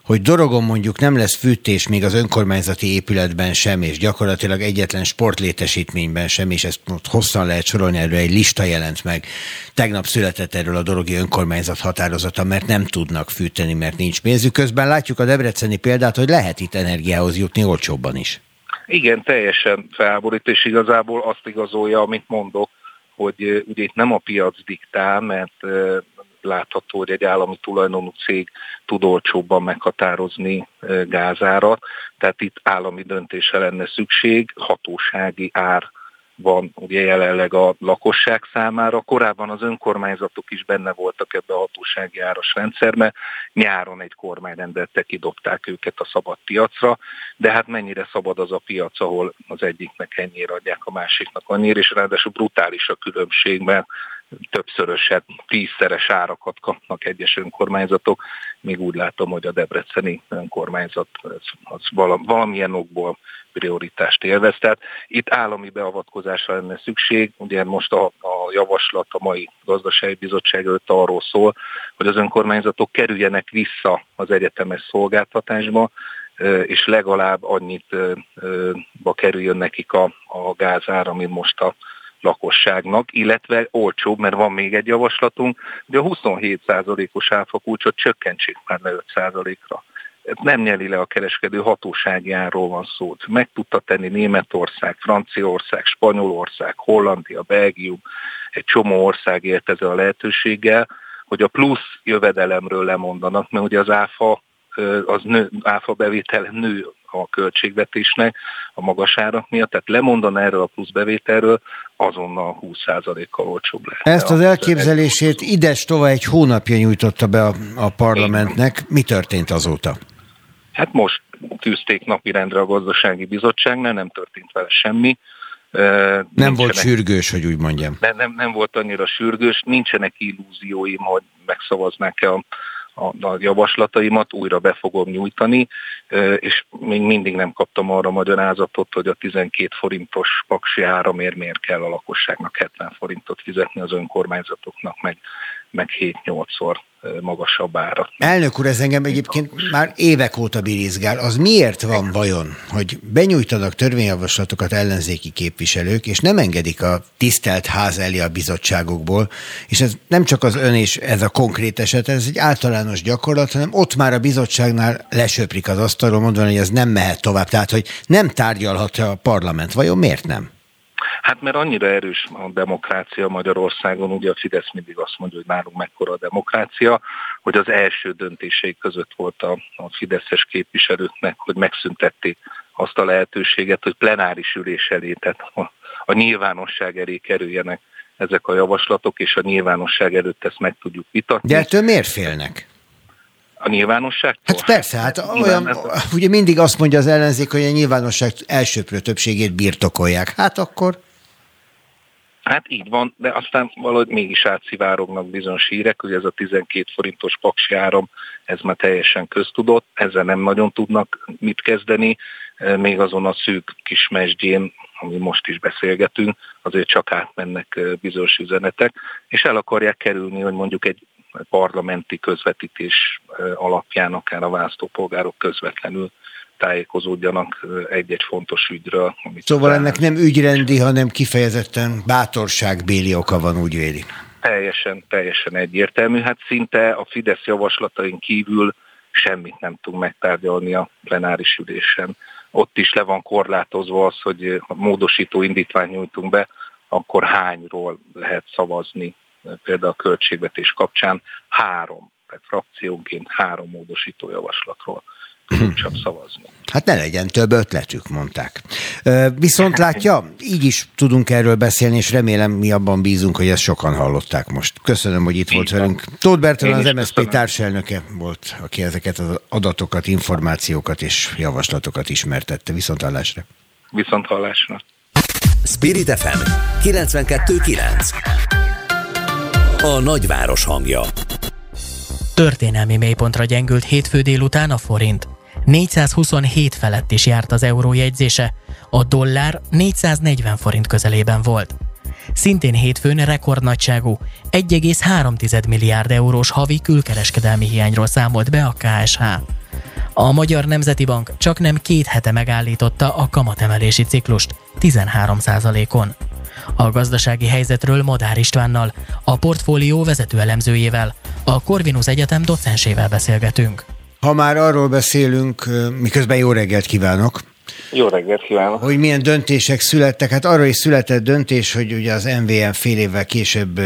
hogy Dorogon mondjuk nem lesz fűtés még az önkormányzati épületben sem, és gyakorlatilag egyetlen sportlétesítményben sem, és ezt hosszan lehet sorolni, erről egy lista jelent meg. Tegnap született erről a Dorogi önkormányzat határozata, mert nem tudnak fűteni, mert nincs pénzük. Közben látjuk a debreceni példát, hogy lehet itt energiához jutni olcsóbban is. Igen, teljesen felborít, és igazából azt igazolja, amit mondok, hogy ugye itt nem a piac diktál, mert látható, hogy egy állami tulajdonú cég tud olcsóbban meghatározni gázárat, tehát itt állami döntése lenne szükség, hatósági ár van ugye jelenleg a lakosság számára. Korábban az önkormányzatok is benne voltak ebbe a hatósági áras rendszerbe. Nyáron egy kormány rendelte, kidobták őket a szabad piacra, de hát mennyire szabad az a piac, ahol az egyiknek ennyire adják, a másiknak annyira, és ráadásul brutális a különbség, mert többszöröset, tízszeres árakat kapnak egyes önkormányzatok. Még úgy látom, hogy a debreceni önkormányzat az valamilyen okból prioritást élvez. Tehát itt állami beavatkozásra lenne szükség. Ugye most a, a javaslat a mai gazdasági bizottság előtt arról szól, hogy az önkormányzatok kerüljenek vissza az egyetemes szolgáltatásba, és legalább annyit ba kerüljön nekik a, a gázára, mint most a lakosságnak, illetve olcsóbb, mert van még egy javaslatunk, hogy a 27%-os áfakulcsot csökkentsék már le 5%-ra. nem nyeli le a kereskedő hatóságjáról van szó. Meg tudta tenni Németország, Franciaország, Spanyolország, Hollandia, Belgium, egy csomó ország élt a lehetőséggel, hogy a plusz jövedelemről lemondanak, mert ugye az áfa, az nő, áfa bevétel nő a költségvetésnek a magas árak miatt, tehát lemondan erről a plusz bevételről, azonnal 20%-kal olcsóbb lesz. Ezt az elképzelését Ides Tova egy hónapja nyújtotta be a, a parlamentnek. Mi történt azóta? Hát most tűzték napirendre a gazdasági bizottságnál, nem történt vele semmi. Nem nincsenek, volt sürgős, hogy úgy mondjam. Nem, nem, nem volt annyira sürgős, nincsenek illúzióim, hogy megszavaznák-e a a, javaslataimat, újra be fogom nyújtani, és még mindig nem kaptam arra magyarázatot, hogy a 12 forintos paksi áramért miért kell a lakosságnak 70 forintot fizetni az önkormányzatoknak, meg, meg 7-8-szor magasabb ára. Elnök úr, ez engem egyébként már évek óta birizgál. Az miért van vajon, hogy benyújtanak törvényjavaslatokat ellenzéki képviselők, és nem engedik a tisztelt ház elé a bizottságokból, és ez nem csak az ön és ez a konkrét eset, ez egy általános gyakorlat, hanem ott már a bizottságnál lesöprik az asztalról, mondva, hogy ez nem mehet tovább. Tehát, hogy nem tárgyalhat a parlament. Vajon miért nem? Hát mert annyira erős a demokrácia Magyarországon, ugye a Fidesz mindig azt mondja, hogy nálunk mekkora a demokrácia, hogy az első döntései között volt a, a Fideszes képviselőknek, hogy megszüntették azt a lehetőséget, hogy plenáris ülés elé, tehát a, a nyilvánosság elé kerüljenek ezek a javaslatok, és a nyilvánosság előtt ezt meg tudjuk vitatni. De ettől miért félnek? A nyilvánosság? Hát persze, hát olyan, ugye mindig azt mondja az ellenzék, hogy a nyilvánosság elsőprő többségét birtokolják. Hát akkor... Hát így van, de aztán valahogy mégis átszivárognak bizonyos hírek, hogy ez a 12 forintos paksi áram, ez már teljesen köztudott, ezzel nem nagyon tudnak mit kezdeni, még azon a szűk kis mesdjén, ami most is beszélgetünk, azért csak átmennek bizonyos üzenetek, és el akarják kerülni, hogy mondjuk egy parlamenti közvetítés alapján akár a választópolgárok közvetlenül tájékozódjanak egy-egy fontos ügyről. Amit szóval ennek nem ügyrendi, hanem kifejezetten bátorságbéli oka van, úgy véli. Teljesen, teljesen egyértelmű. Hát szinte a Fidesz javaslatain kívül semmit nem tudunk megtárgyalni a plenáris ülésen. Ott is le van korlátozva az, hogy a módosító indítvány nyújtunk be, akkor hányról lehet szavazni, például a költségvetés kapcsán három, tehát frakciónként három módosító javaslatról tudunk csak szavazni. Hát ne legyen több ötletük, mondták. Viszont látja, így is tudunk erről beszélni, és remélem mi abban bízunk, hogy ezt sokan hallották most. Köszönöm, hogy itt így volt van. velünk. Tóth Bertalan az MSZP köszönöm. társelnöke volt, aki ezeket az adatokat, információkat és javaslatokat ismertette. Viszont hallásra. Viszont hallásra. Spirit FM 92.9 A nagyváros hangja Történelmi mélypontra gyengült hétfő délután a forint. 427 felett is járt az euró jegyzése, a dollár 440 forint közelében volt. Szintén hétfőn rekordnagyságú 1,3 milliárd eurós havi külkereskedelmi hiányról számolt be a KSH. A Magyar Nemzeti Bank csak nem két hete megállította a kamatemelési ciklust 13% on A gazdasági helyzetről Modár Istvánnal, a portfólió vezető elemzőjével, a Corvinus Egyetem docensével beszélgetünk. Ha már arról beszélünk, miközben jó reggelt kívánok! Jó reggelt kívánok! Hogy milyen döntések születtek. Hát arról is született döntés, hogy ugye az MVM fél évvel később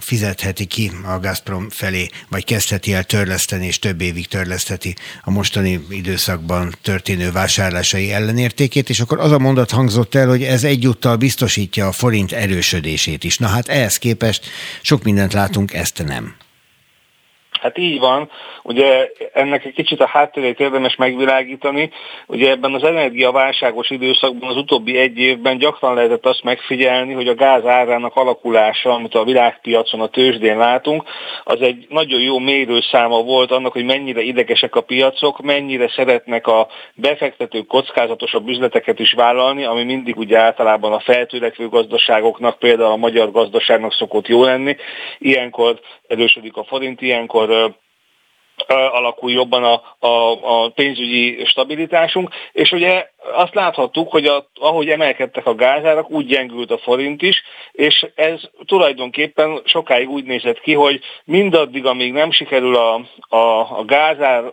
fizetheti ki a Gazprom felé, vagy kezdheti el törleszteni, és több évig törlesztheti a mostani időszakban történő vásárlásai ellenértékét, és akkor az a mondat hangzott el, hogy ez egyúttal biztosítja a forint erősödését is. Na hát ehhez képest sok mindent látunk, ezt nem. Hát így van, ugye ennek egy kicsit a háttérét érdemes megvilágítani. Ugye ebben az energiaválságos időszakban az utóbbi egy évben gyakran lehetett azt megfigyelni, hogy a gáz árának alakulása, amit a világpiacon, a tőzsdén látunk, az egy nagyon jó mérőszáma volt annak, hogy mennyire idegesek a piacok, mennyire szeretnek a befektetők kockázatosabb üzleteket is vállalni, ami mindig ugye általában a feltörekvő gazdaságoknak, például a magyar gazdaságnak szokott jó lenni. Ilyenkor erősödik a forint, ilyenkor alakul jobban a, a, a pénzügyi stabilitásunk, és ugye azt láthattuk, hogy a, ahogy emelkedtek a gázárak, úgy gyengült a forint is, és ez tulajdonképpen sokáig úgy nézett ki, hogy mindaddig, amíg nem sikerül a, a, a gázár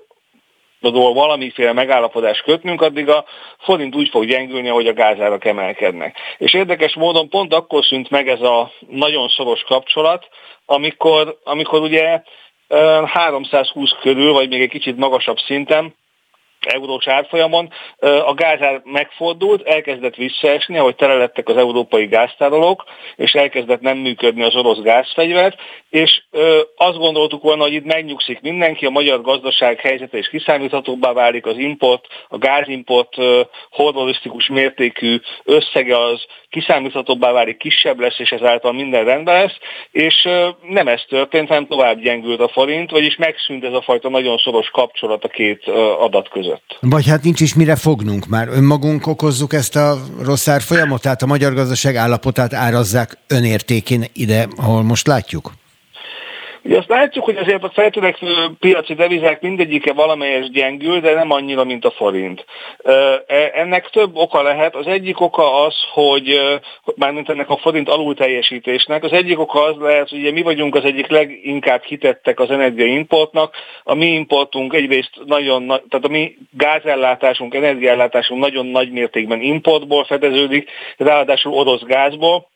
valamiféle megállapodást kötnünk, addig a forint úgy fog gyengülni, hogy a gázárak emelkednek. És érdekes módon pont akkor szűnt meg ez a nagyon szoros kapcsolat, amikor, amikor ugye 320 körül, vagy még egy kicsit magasabb szinten eurós árfolyamon. A gázár megfordult, elkezdett visszaesni, ahogy tele lettek az európai gáztárolók, és elkezdett nem működni az orosz gázfegyver, és azt gondoltuk volna, hogy itt megnyugszik mindenki, a magyar gazdaság helyzete is kiszámíthatóbbá válik, az import, a gázimport horrorisztikus mértékű összege az kiszámíthatóbbá válik, kisebb lesz, és ezáltal minden rendben lesz, és nem ez történt, hanem tovább gyengült a forint, vagyis megszűnt ez a fajta nagyon szoros kapcsolat a két adat között. Vagy hát nincs is mire fognunk már. Önmagunk okozzuk ezt a rossz árfolyamot, tehát a magyar gazdaság állapotát árazzák önértékén ide, ahol most látjuk? Ugye azt látjuk, hogy azért a feltörekvő piaci devizák mindegyike valamelyes gyengül, de nem annyira, mint a forint. E, ennek több oka lehet. Az egyik oka az, hogy mármint ennek a forint alulteljesítésnek, az egyik oka az lehet, hogy ugye mi vagyunk az egyik leginkább hitettek az energiaimportnak. A mi importunk egyrészt nagyon, tehát a mi gázellátásunk, energiaellátásunk nagyon nagy mértékben importból fedeződik, ráadásul orosz gázból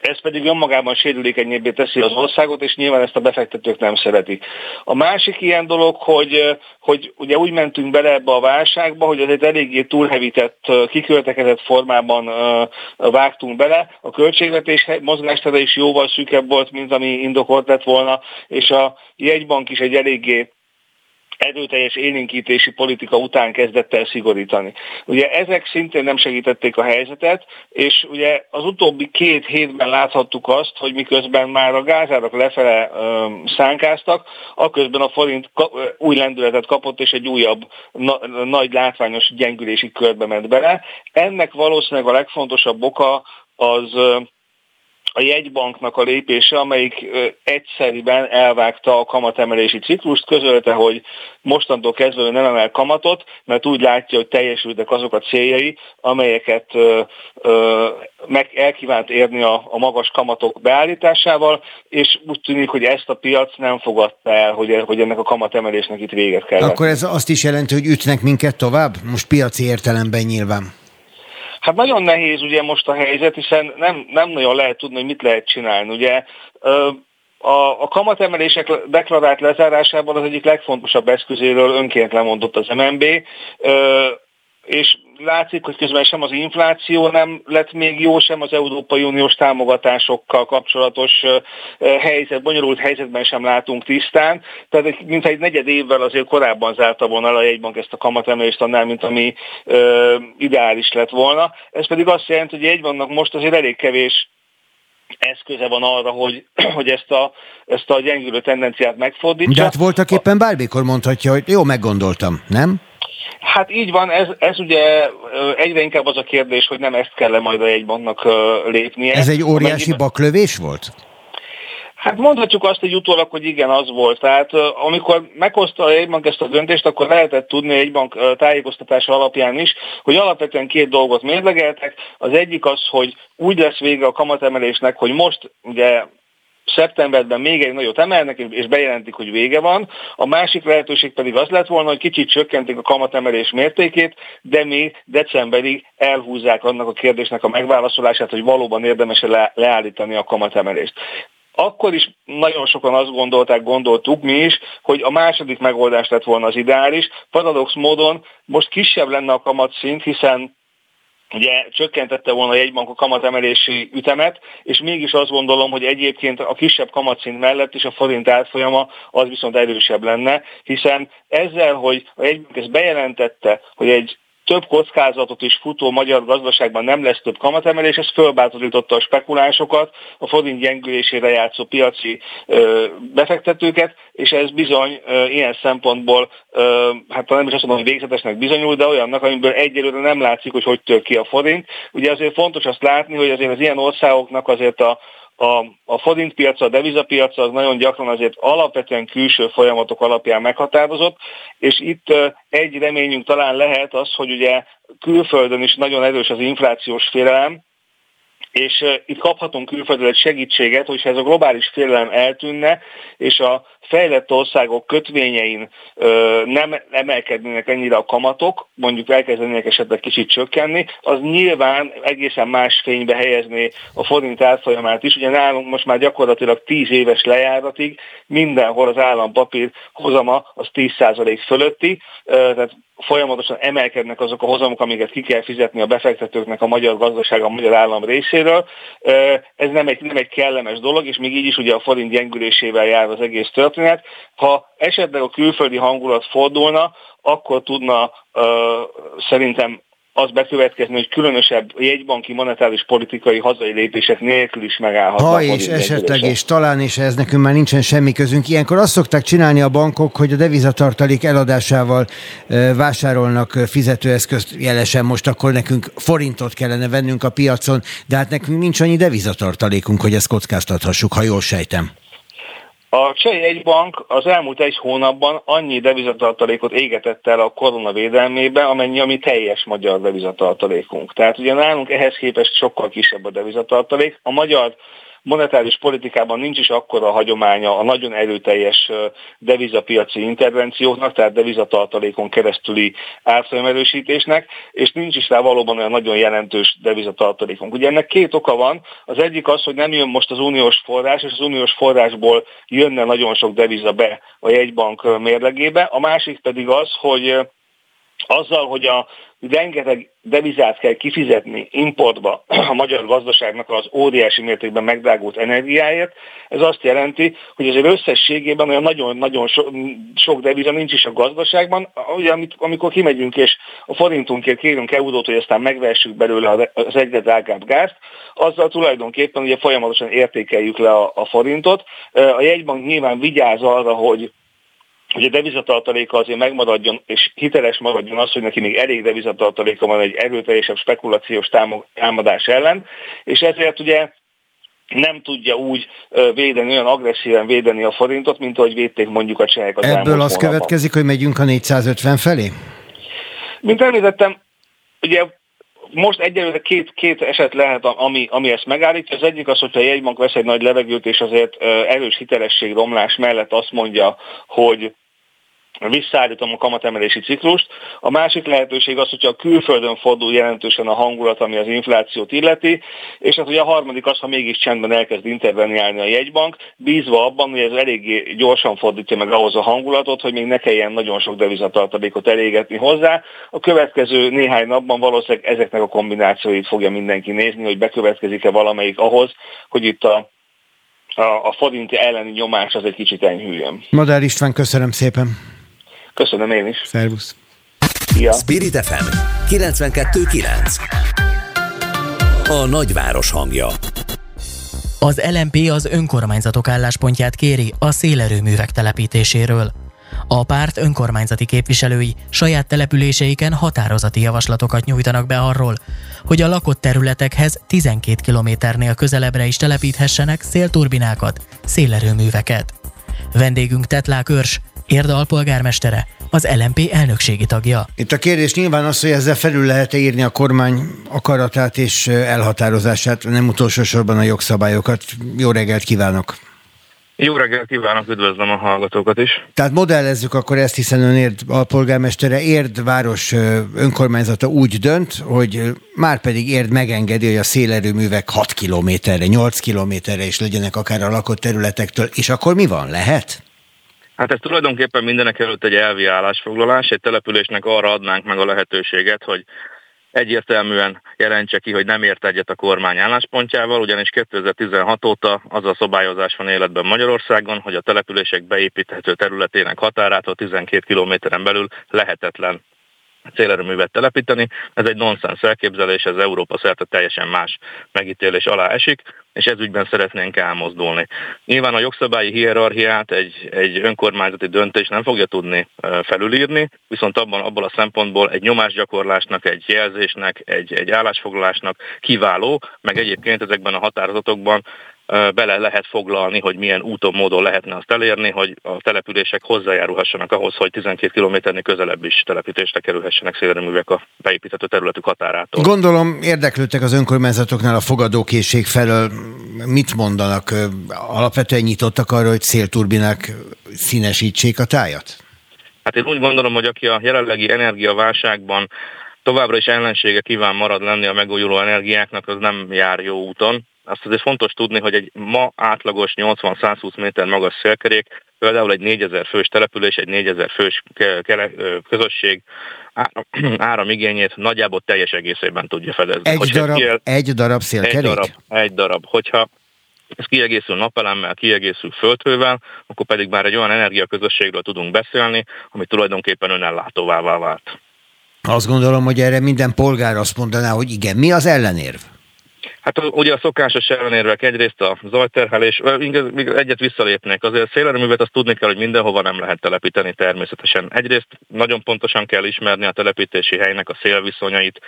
ez pedig önmagában sérülékenyebbé teszi az országot, és nyilván ezt a befektetők nem szeretik. A másik ilyen dolog, hogy, hogy ugye úgy mentünk bele ebbe a válságba, hogy az egy eléggé túlhevített, kiköltekezett formában vágtunk bele. A költségvetés mozgástere is jóval szűkebb volt, mint ami indokolt lett volna, és a jegybank is egy eléggé erőteljes élénkítési politika után kezdett el szigorítani. Ugye ezek szintén nem segítették a helyzetet, és ugye az utóbbi két hétben láthattuk azt, hogy miközben már a gázárak lefele ö, szánkáztak, akközben a forint ka, új lendületet kapott, és egy újabb na, nagy látványos gyengülési körbe ment bele. Ennek valószínűleg a legfontosabb oka az a jegybanknak a lépése, amelyik egyszeriben elvágta a kamatemelési ciklust, közölte, hogy mostantól kezdve nem emel kamatot, mert úgy látja, hogy teljesültek azok a céljai, amelyeket meg elkívánt érni a, a magas kamatok beállításával, és úgy tűnik, hogy ezt a piac nem fogadta el, hogy, hogy ennek a kamatemelésnek itt véget kell. Akkor ez azt is jelenti, hogy ütnek minket tovább? Most piaci értelemben nyilván. Hát nagyon nehéz ugye most a helyzet, hiszen nem, nem nagyon lehet tudni, hogy mit lehet csinálni. Ugye a, a kamatemelések deklarált lezárásában az egyik legfontosabb eszközéről önként lemondott az MNB, és látszik, hogy közben sem az infláció nem lett még jó, sem az Európai Uniós támogatásokkal kapcsolatos helyzet, bonyolult helyzetben sem látunk tisztán. Tehát mint egy negyed évvel azért korábban zárta volna el a jegybank ezt a kamatemelést annál, mint ami ö, ideális lett volna. Ez pedig azt jelenti, hogy jegybanknak most azért elég kevés eszköze van arra, hogy, <clears throat> hogy ezt, a, ezt a gyengülő tendenciát megfordítsa. De hát voltak éppen bármikor mondhatja, hogy jó, meggondoltam, nem? Hát így van, ez, ez ugye egyre inkább az a kérdés, hogy nem ezt kell -e majd a jegybanknak lépnie. Ez egy óriási Amennyiben... baklövés volt? Hát mondhatjuk azt egy utólag, hogy igen, az volt. Tehát amikor meghozta a jegybank ezt a döntést, akkor lehetett tudni a jegybank tájékoztatása alapján is, hogy alapvetően két dolgot mérlegeltek. Az egyik az, hogy úgy lesz vége a kamatemelésnek, hogy most ugye szeptemberben még egy nagyot emelnek, és bejelentik, hogy vége van. A másik lehetőség pedig az lett volna, hogy kicsit csökkentik a kamatemelés mértékét, de még decemberig elhúzzák annak a kérdésnek a megválaszolását, hogy valóban érdemes le- leállítani a kamatemelést akkor is nagyon sokan azt gondolták, gondoltuk mi is, hogy a második megoldás lett volna az ideális. Paradox módon most kisebb lenne a kamatszint, hiszen ugye csökkentette volna a jegybank a kamatemelési ütemet, és mégis azt gondolom, hogy egyébként a kisebb kamatszint mellett is a forint átfolyama az viszont erősebb lenne, hiszen ezzel, hogy a jegybank ezt bejelentette, hogy egy több kockázatot is futó magyar gazdaságban nem lesz több kamatemelés, ez fölbátorította a spekulásokat, a forint gyengülésére játszó piaci ö, befektetőket, és ez bizony ö, ilyen szempontból, ö, hát nem is azt mondom, hogy végzetesnek bizonyul, de olyannak, amiből egyelőre nem látszik, hogy hogy tör ki a forint. Ugye azért fontos azt látni, hogy azért az ilyen országoknak azért a a, a forintpiaca, a devizapiaca az nagyon gyakran azért alapvetően külső folyamatok alapján meghatározott, és itt egy reményünk talán lehet az, hogy ugye külföldön is nagyon erős az inflációs félelem, és itt kaphatunk külföldről segítséget, hogyha ez a globális félelem eltűnne, és a fejlett országok kötvényein ö, nem emelkednének ennyire a kamatok, mondjuk elkezdenének esetleg kicsit csökkenni, az nyilván egészen más fénybe helyezné a forint árfolyamát is. Ugye nálunk most már gyakorlatilag 10 éves lejáratig mindenhol az állampapír hozama az 10% fölötti, ö, tehát folyamatosan emelkednek azok a hozamok, amiket ki kell fizetni a befektetőknek a magyar gazdaság, a magyar állam részéről. Ez nem egy, nem egy kellemes dolog, és még így is ugye a forint gyengülésével jár az egész történet. Ha esetleg a külföldi hangulat fordulna, akkor tudna szerintem az bekövetkezni, hogy különösebb jegybanki monetáris politikai hazai lépések nélkül is megállhat. Ha és esetleg, és talán, és ez nekünk már nincsen semmi közünk. Ilyenkor azt szokták csinálni a bankok, hogy a devizatartalék eladásával vásárolnak fizetőeszközt, jelesen most akkor nekünk forintot kellene vennünk a piacon, de hát nekünk nincs annyi devizatartalékunk, hogy ezt kockáztathassuk, ha jól sejtem. A Cseh Egybank az elmúlt egy hónapban annyi devizatartalékot égetett el a korona védelmébe, amennyi ami teljes magyar devizatartalékunk. Tehát ugye nálunk ehhez képest sokkal kisebb a devizatartalék. A magyar monetáris politikában nincs is akkora hagyománya a nagyon erőteljes devizapiaci intervencióknak, tehát devizatartalékon keresztüli árfolyamerősítésnek, és nincs is rá valóban olyan nagyon jelentős devizatartalékunk. Ugye ennek két oka van. Az egyik az, hogy nem jön most az uniós forrás, és az uniós forrásból jönne nagyon sok deviza be a jegybank mérlegébe. A másik pedig az, hogy azzal, hogy a rengeteg devizát kell kifizetni importba <clears throat> a magyar gazdaságnak az óriási mértékben megdrágult energiáért, ez azt jelenti, hogy azért összességében olyan nagyon-nagyon so, sok deviza nincs is a gazdaságban, ugye amit, amikor kimegyünk és a forintunkért kérünk eurót, hogy aztán megvessük belőle az egyre drágább gázt, azzal tulajdonképpen ugye folyamatosan értékeljük le a, a forintot. A jegybank nyilván vigyáz arra, hogy hogy a devizatartaléka azért megmaradjon, és hiteles maradjon az, hogy neki még elég devizatartaléka van egy erőteljesebb spekulációs támadás ellen, és ezért ugye nem tudja úgy védeni, olyan agresszíven védeni a forintot, mint ahogy védték mondjuk a csehek az Ebből az következik, hogy megyünk a 450 felé? Mint említettem, ugye most egyelőre két, két eset lehet, ami, ami ezt megállítja. Az egyik az, hogyha a jegybank vesz egy nagy levegőt, és azért erős hitelesség romlás mellett azt mondja, hogy visszaállítom a kamatemelési ciklust. A másik lehetőség az, hogyha a külföldön fordul jelentősen a hangulat, ami az inflációt illeti, és hát ugye a harmadik az, ha mégis csendben elkezd interveniálni a jegybank, bízva abban, hogy ez eléggé gyorsan fordítja meg ahhoz a hangulatot, hogy még ne kelljen nagyon sok devizatartalékot elégetni hozzá. A következő néhány napban valószínűleg ezeknek a kombinációit fogja mindenki nézni, hogy bekövetkezik-e valamelyik ahhoz, hogy itt a a, a forint elleni nyomás az egy kicsit enyhüljön. Madár István, köszönöm szépen. Köszönöm én is. Szervusz. Ja. Spirit FM 92.9 A nagyváros hangja az LMP az önkormányzatok álláspontját kéri a szélerőművek telepítéséről. A párt önkormányzati képviselői saját településeiken határozati javaslatokat nyújtanak be arról, hogy a lakott területekhez 12 kilométernél közelebbre is telepíthessenek szélturbinákat, szélerőműveket. Vendégünk Tetlák Őrs, Érda alpolgármestere, az LMP elnökségi tagja. Itt a kérdés nyilván az, hogy ezzel felül lehet írni a kormány akaratát és elhatározását, nem utolsó sorban a jogszabályokat. Jó reggelt kívánok! Jó reggelt kívánok, üdvözlöm a hallgatókat is. Tehát modellezzük akkor ezt, hiszen ön Érd alpolgármestere, Érd város önkormányzata úgy dönt, hogy már pedig Érd megengedi, hogy a szélerőművek 6 kilométerre, 8 kilométerre is legyenek akár a lakott területektől, és akkor mi van? Lehet? Hát ez tulajdonképpen mindenek előtt egy elvi állásfoglalás, egy településnek arra adnánk meg a lehetőséget, hogy egyértelműen jelentse ki, hogy nem ért egyet a kormány álláspontjával, ugyanis 2016 óta az a szabályozás van életben Magyarországon, hogy a települések beépíthető területének határától 12 kilométeren belül lehetetlen szélerőművet telepíteni. Ez egy nonsens elképzelés, ez Európa szerte teljesen más megítélés alá esik, és ez ügyben szeretnénk elmozdulni. Nyilván a jogszabályi hierarchiát egy, egy önkormányzati döntés nem fogja tudni felülírni, viszont abban, abból a szempontból egy nyomásgyakorlásnak, egy jelzésnek, egy, egy állásfoglalásnak kiváló, meg egyébként ezekben a határozatokban bele lehet foglalni, hogy milyen úton, módon lehetne azt elérni, hogy a települések hozzájárulhassanak ahhoz, hogy 12 kilométernél közelebb is telepítésre kerülhessenek szélerőművek a beépített területük határától. Gondolom érdeklődtek az önkormányzatoknál a fogadókészség felől. Mit mondanak? Alapvetően nyitottak arra, hogy szélturbinák színesítsék a tájat? Hát én úgy gondolom, hogy aki a jelenlegi energiaválságban továbbra is ellensége kíván marad lenni a megújuló energiáknak, az nem jár jó úton. Azt azért fontos tudni, hogy egy ma átlagos 80-120 méter magas szélkerék, például egy 4000 fős település, egy 4000 fős közösség <clears throat> áramigényét nagyjából teljes egészében tudja fedezni. Egy darab, kiel... egy darab szélkerék? Egy darab, egy darab. Hogyha ez kiegészül napelemmel, kiegészül földhővel, akkor pedig már egy olyan energiaközösségről tudunk beszélni, ami tulajdonképpen önellátóvá vált. Azt gondolom, hogy erre minden polgár azt mondaná, hogy igen. Mi az ellenérv? Hát ugye a szokásos ellenérvek egyrészt a zajterhelés, egyet visszalépnék, azért szélerőművet azt tudni kell, hogy mindenhova nem lehet telepíteni természetesen. Egyrészt nagyon pontosan kell ismerni a telepítési helynek a szélviszonyait,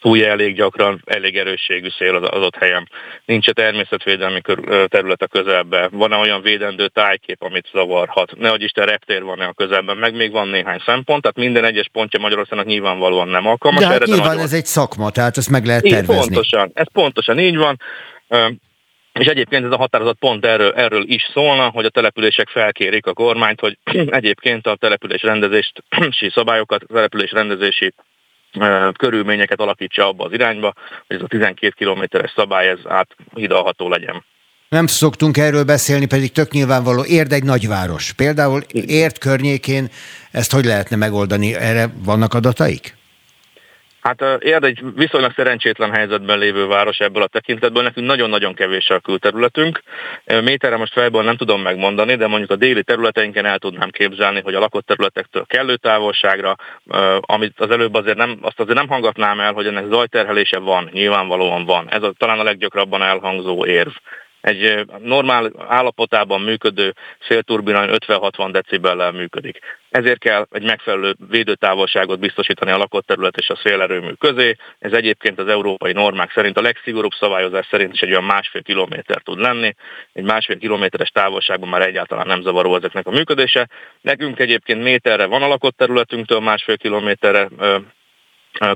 fújja elég gyakran, elég erősségű szél az adott helyen. Nincs a természetvédelmi terület a közelben. Van-e olyan védendő tájkép, amit zavarhat? Nehogy Isten reptér van-e a közelben, meg még van néhány szempont, tehát minden egyes pontja Magyarországnak nyilvánvalóan nem alkalmas. De hát nyilván nagyon... ez egy szakma, tehát ezt meg lehet tervezni. Így, pontosan, ez pontosan így van. És egyébként ez a határozat pont erről, erről is szólna, hogy a települések felkérik a kormányt, hogy <clears throat> egyébként a település rendezési <clears throat> szabályokat, a település rendezési körülményeket alakítsa abba az irányba, hogy ez a 12 kilométeres szabály ez áthidalható legyen. Nem szoktunk erről beszélni, pedig tök nyilvánvaló, érd egy nagyváros. Például ért környékén ezt hogy lehetne megoldani? Erre vannak adataik? Hát Érd egy viszonylag szerencsétlen helyzetben lévő város ebből a tekintetből. Nekünk nagyon-nagyon kevés a külterületünk. Méterre most fejből nem tudom megmondani, de mondjuk a déli területeinken el tudnám képzelni, hogy a lakott területektől kellő távolságra, amit az előbb azért nem, azt azért nem hangatnám el, hogy ennek zajterhelése van, nyilvánvalóan van. Ez a, talán a leggyakrabban elhangzó érv egy normál állapotában működő szélturbina 50-60 decibellel működik. Ezért kell egy megfelelő védőtávolságot biztosítani a lakott terület és a szélerőmű közé. Ez egyébként az európai normák szerint a legszigorúbb szabályozás szerint is egy olyan másfél kilométer tud lenni. Egy másfél kilométeres távolságban már egyáltalán nem zavaró ezeknek a működése. Nekünk egyébként méterre van a lakott területünktől, másfél kilométerre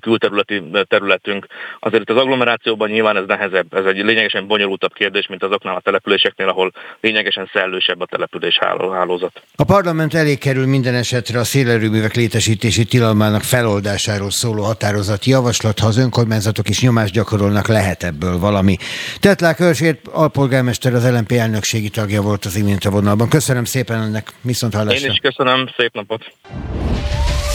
külterületi területünk. Azért az agglomerációban nyilván ez nehezebb, ez egy lényegesen bonyolultabb kérdés, mint azoknál a településeknél, ahol lényegesen szellősebb a település hálózat. A parlament elé kerül minden esetre a szélerőművek létesítési tilalmának feloldásáról szóló határozati javaslat, ha az önkormányzatok is nyomást gyakorolnak, lehet ebből valami. Tetlák Őrsért alpolgármester az LNP elnökségi tagja volt az imént a vonalban. Köszönöm szépen ennek, viszont hallásra. Én is köszönöm, szép napot!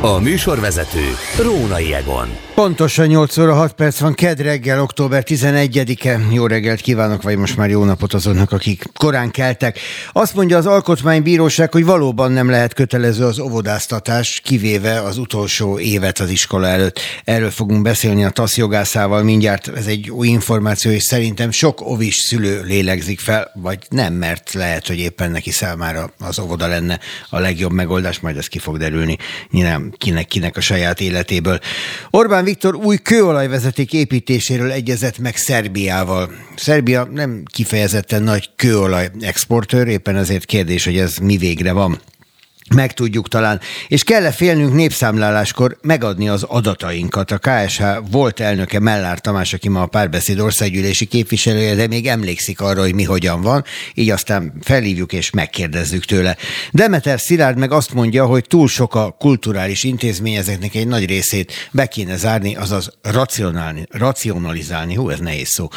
A műsorvezető Rónai Egon. Pontosan 8 óra 6 perc van, ked reggel, október 11-e. Jó reggelt kívánok, vagy most már jó napot azoknak, akik korán keltek. Azt mondja az Alkotmánybíróság, hogy valóban nem lehet kötelező az óvodáztatás, kivéve az utolsó évet az iskola előtt. Erről fogunk beszélni a TASZ jogászával mindjárt. Ez egy új információ, és szerintem sok ovis szülő lélegzik fel, vagy nem, mert lehet, hogy éppen neki számára az óvoda lenne a legjobb megoldás, majd ez ki fog derülni. Nyilván kinek-kinek a saját életéből. Orbán Viktor új kőolajvezeték építéséről egyezett meg Szerbiával. Szerbia nem kifejezetten nagy kőolaj exportőr, éppen ezért kérdés, hogy ez mi végre van megtudjuk talán. És kell-e félnünk népszámláláskor megadni az adatainkat? A KSH volt elnöke Mellár Tamás, aki ma a párbeszéd országgyűlési képviselője, de még emlékszik arra, hogy mi hogyan van, így aztán felhívjuk és megkérdezzük tőle. Demeter Szilárd meg azt mondja, hogy túl sok a kulturális intézmény, ezeknek egy nagy részét be kéne zárni, azaz racionálni, racionalizálni, hú, ez nehéz szó,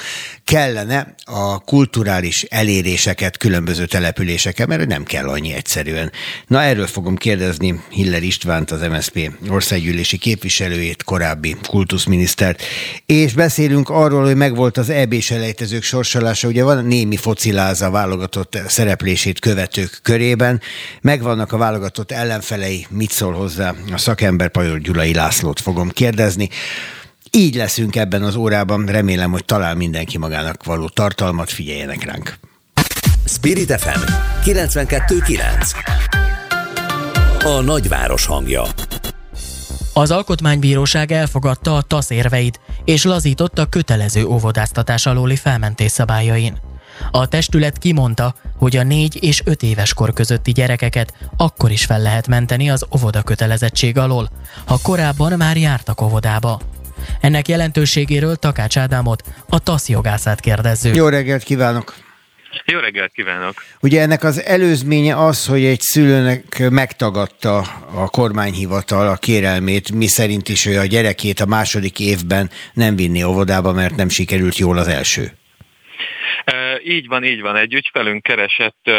kellene a kulturális eléréseket különböző településeken, mert nem kell annyi egyszerűen. Na erről fogom kérdezni Hiller Istvánt, az MSZP országgyűlési képviselőjét, korábbi kultuszminisztert, és beszélünk arról, hogy megvolt az EB selejtezők sorsolása, ugye van némi fociláza válogatott szereplését követők körében, megvannak a válogatott ellenfelei, mit szól hozzá a szakember? Pajor Gyulai Lászlót fogom kérdezni. Így leszünk ebben az órában, remélem, hogy talál mindenki magának való tartalmat, figyeljenek ránk. Spirit FM 92.9 a nagyváros hangja. Az Alkotmánybíróság elfogadta a TASZ érveit, és lazította kötelező óvodáztatás alóli felmentés szabályain. A testület kimondta, hogy a négy és öt éves kor közötti gyerekeket akkor is fel lehet menteni az óvoda kötelezettség alól, ha korábban már jártak óvodába. Ennek jelentőségéről Takács Ádámot, a TASZ jogászát kérdezzük. Jó reggelt kívánok! Jó reggelt kívánok! Ugye ennek az előzménye az, hogy egy szülőnek megtagadta a kormányhivatal a kérelmét, mi szerint is ő a gyerekét a második évben nem vinni óvodába, mert nem sikerült jól az első. Így van, így van. Egy ügyfelünk keresett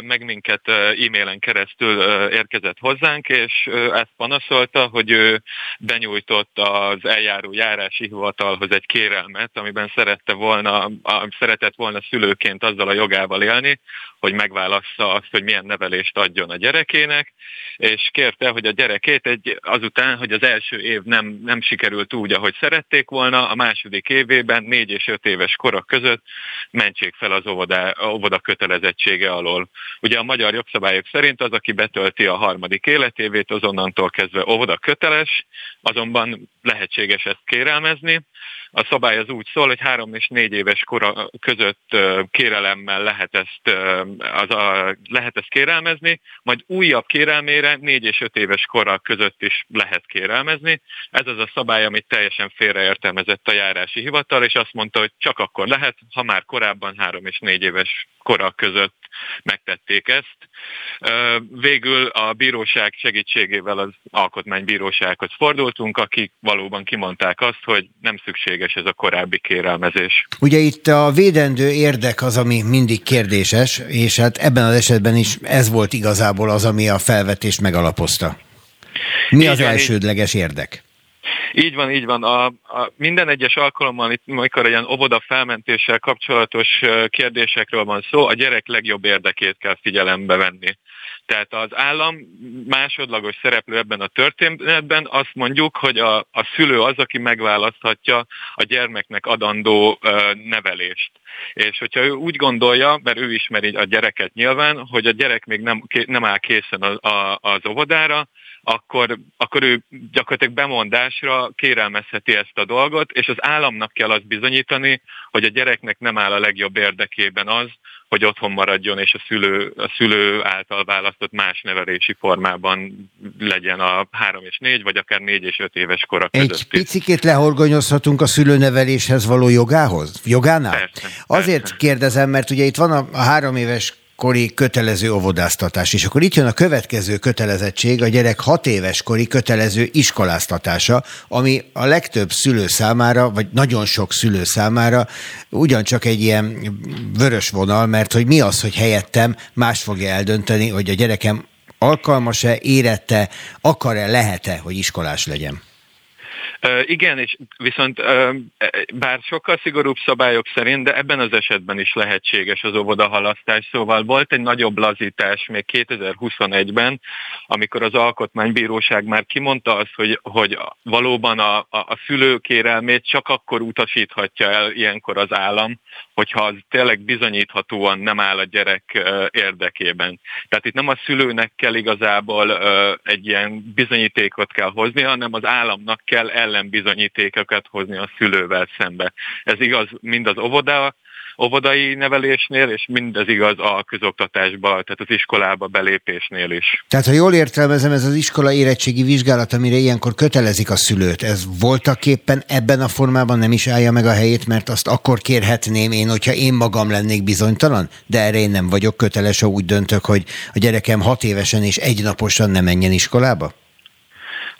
meg minket e-mailen keresztül érkezett hozzánk, és ezt panaszolta, hogy ő benyújtott az eljáró járási hivatalhoz egy kérelmet, amiben szerette volna, szeretett volna szülőként azzal a jogával élni, hogy megválassza azt, hogy milyen nevelést adjon a gyerekének, és kérte, hogy a gyerekét egy, azután, hogy az első év nem, nem sikerült úgy, ahogy szerették volna, a második évében, négy és öt éves korok között mentsék fel az óvoda, óvoda kötelezettsége alól. Ugye a magyar jogszabályok szerint az, aki betölti a harmadik életévét, azonnantól kezdve óvoda köteles, azonban lehetséges ezt kérelmezni, a szabály az úgy szól, hogy három és négy éves kora között kérelemmel lehet ezt, az a, lehet ezt kérelmezni, majd újabb kérelmére négy és öt éves kora között is lehet kérelmezni. Ez az a szabály, amit teljesen félreértelmezett a járási hivatal, és azt mondta, hogy csak akkor lehet, ha már korábban három és négy éves kora között megtették ezt. Végül a bíróság segítségével az alkotmánybírósághoz fordultunk, akik valóban kimondták azt, hogy nem szükséges ez a korábbi kérelmezés. Ugye itt a védendő érdek az, ami mindig kérdéses, és hát ebben az esetben is ez volt igazából az, ami a felvetést megalapozta. Mi az elsődleges érdek? Így van, így van. A, a minden egyes alkalommal, itt, amikor ilyen óvoda felmentéssel kapcsolatos kérdésekről van szó, a gyerek legjobb érdekét kell figyelembe venni. Tehát az állam másodlagos szereplő ebben a történetben azt mondjuk, hogy a, a szülő az, aki megválaszthatja a gyermeknek adandó ö, nevelést. És hogyha ő úgy gondolja, mert ő ismeri a gyereket nyilván, hogy a gyerek még nem, nem áll készen az, a, az óvodára, akkor, akkor ő gyakorlatilag bemondásra kérelmezheti ezt a dolgot, és az államnak kell azt bizonyítani, hogy a gyereknek nem áll a legjobb érdekében az, hogy otthon maradjon, és a szülő, a szülő által választott más nevelési formában legyen a három és négy, vagy akár négy és öt éves kora között. Egy picikét lehorgonyozhatunk a szülőneveléshez való jogához? Jogánál? Persze, Azért persze. kérdezem, mert ugye itt van a, a három éves kori kötelező óvodáztatás, és akkor itt jön a következő kötelezettség, a gyerek hat éves kori kötelező iskoláztatása, ami a legtöbb szülő számára, vagy nagyon sok szülő számára ugyancsak egy ilyen vörös vonal, mert hogy mi az, hogy helyettem más fogja eldönteni, hogy a gyerekem alkalmas-e, érette, akar-e, lehet-e, hogy iskolás legyen. Igen, és viszont bár sokkal szigorúbb szabályok szerint, de ebben az esetben is lehetséges az óvodahalasztás. Szóval volt egy nagyobb lazítás még 2021-ben, amikor az Alkotmánybíróság már kimondta azt, hogy, hogy valóban a, a, a szülő kérelmét csak akkor utasíthatja el ilyenkor az állam, hogyha az tényleg bizonyíthatóan nem áll a gyerek érdekében. Tehát itt nem a szülőnek kell igazából egy ilyen bizonyítékot kell hozni, hanem az államnak kell ellenbizonyítékokat hozni a szülővel szembe. Ez igaz mind az óvoda, óvodai nevelésnél, és mindez igaz a közoktatásba, tehát az iskolába belépésnél is. Tehát ha jól értelmezem, ez az iskola érettségi vizsgálat, amire ilyenkor kötelezik a szülőt, ez voltaképpen ebben a formában nem is állja meg a helyét, mert azt akkor kérhetném én, hogyha én magam lennék bizonytalan, de erre én nem vagyok köteles, ha úgy döntök, hogy a gyerekem hat évesen és egynaposan nem menjen iskolába?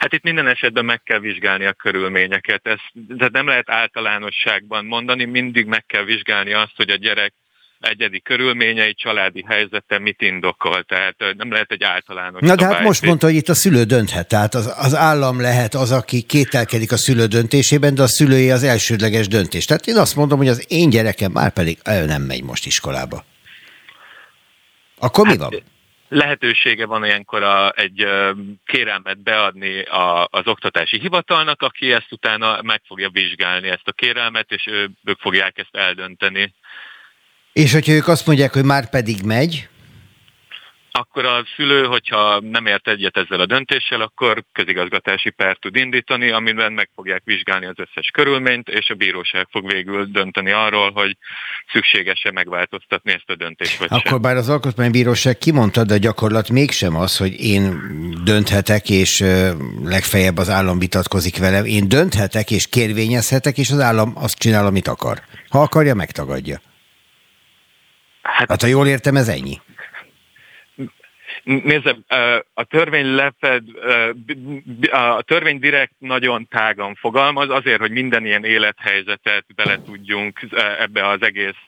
Hát itt minden esetben meg kell vizsgálni a körülményeket. Ez, de nem lehet általánosságban mondani, mindig meg kell vizsgálni azt, hogy a gyerek egyedi körülményei, családi helyzete mit indokol. Tehát nem lehet egy általános Na de hát most mondta, hogy itt a szülő dönthet. Tehát az, az állam lehet az, aki kételkedik a szülő döntésében, de a szülői az elsődleges döntés. Tehát én azt mondom, hogy az én gyerekem már pedig ő nem megy most iskolába. Akkor hát, mi van? Lehetősége van ilyenkor a, egy kérelmet beadni a, az oktatási hivatalnak, aki ezt utána meg fogja vizsgálni ezt a kérelmet, és ő, ők fogják ezt eldönteni. És hogyha ők azt mondják, hogy már pedig megy? Akkor a szülő, hogyha nem ért egyet ezzel a döntéssel, akkor közigazgatási pert tud indítani, amiben meg fogják vizsgálni az összes körülményt, és a bíróság fog végül dönteni arról, hogy szükséges-e megváltoztatni ezt a döntést. Vagy akkor sem. bár az alkotmánybíróság kimondta, de gyakorlat mégsem az, hogy én dönthetek, és legfeljebb az állam vitatkozik velem. Én dönthetek, és kérvényezhetek, és az állam azt csinál, amit akar. Ha akarja, megtagadja. Hát, hát ha jól értem, ez ennyi. Nézze, a törvény lefed, a törvény direkt nagyon tágan fogalmaz, azért, hogy minden ilyen élethelyzetet bele tudjunk ebbe az egész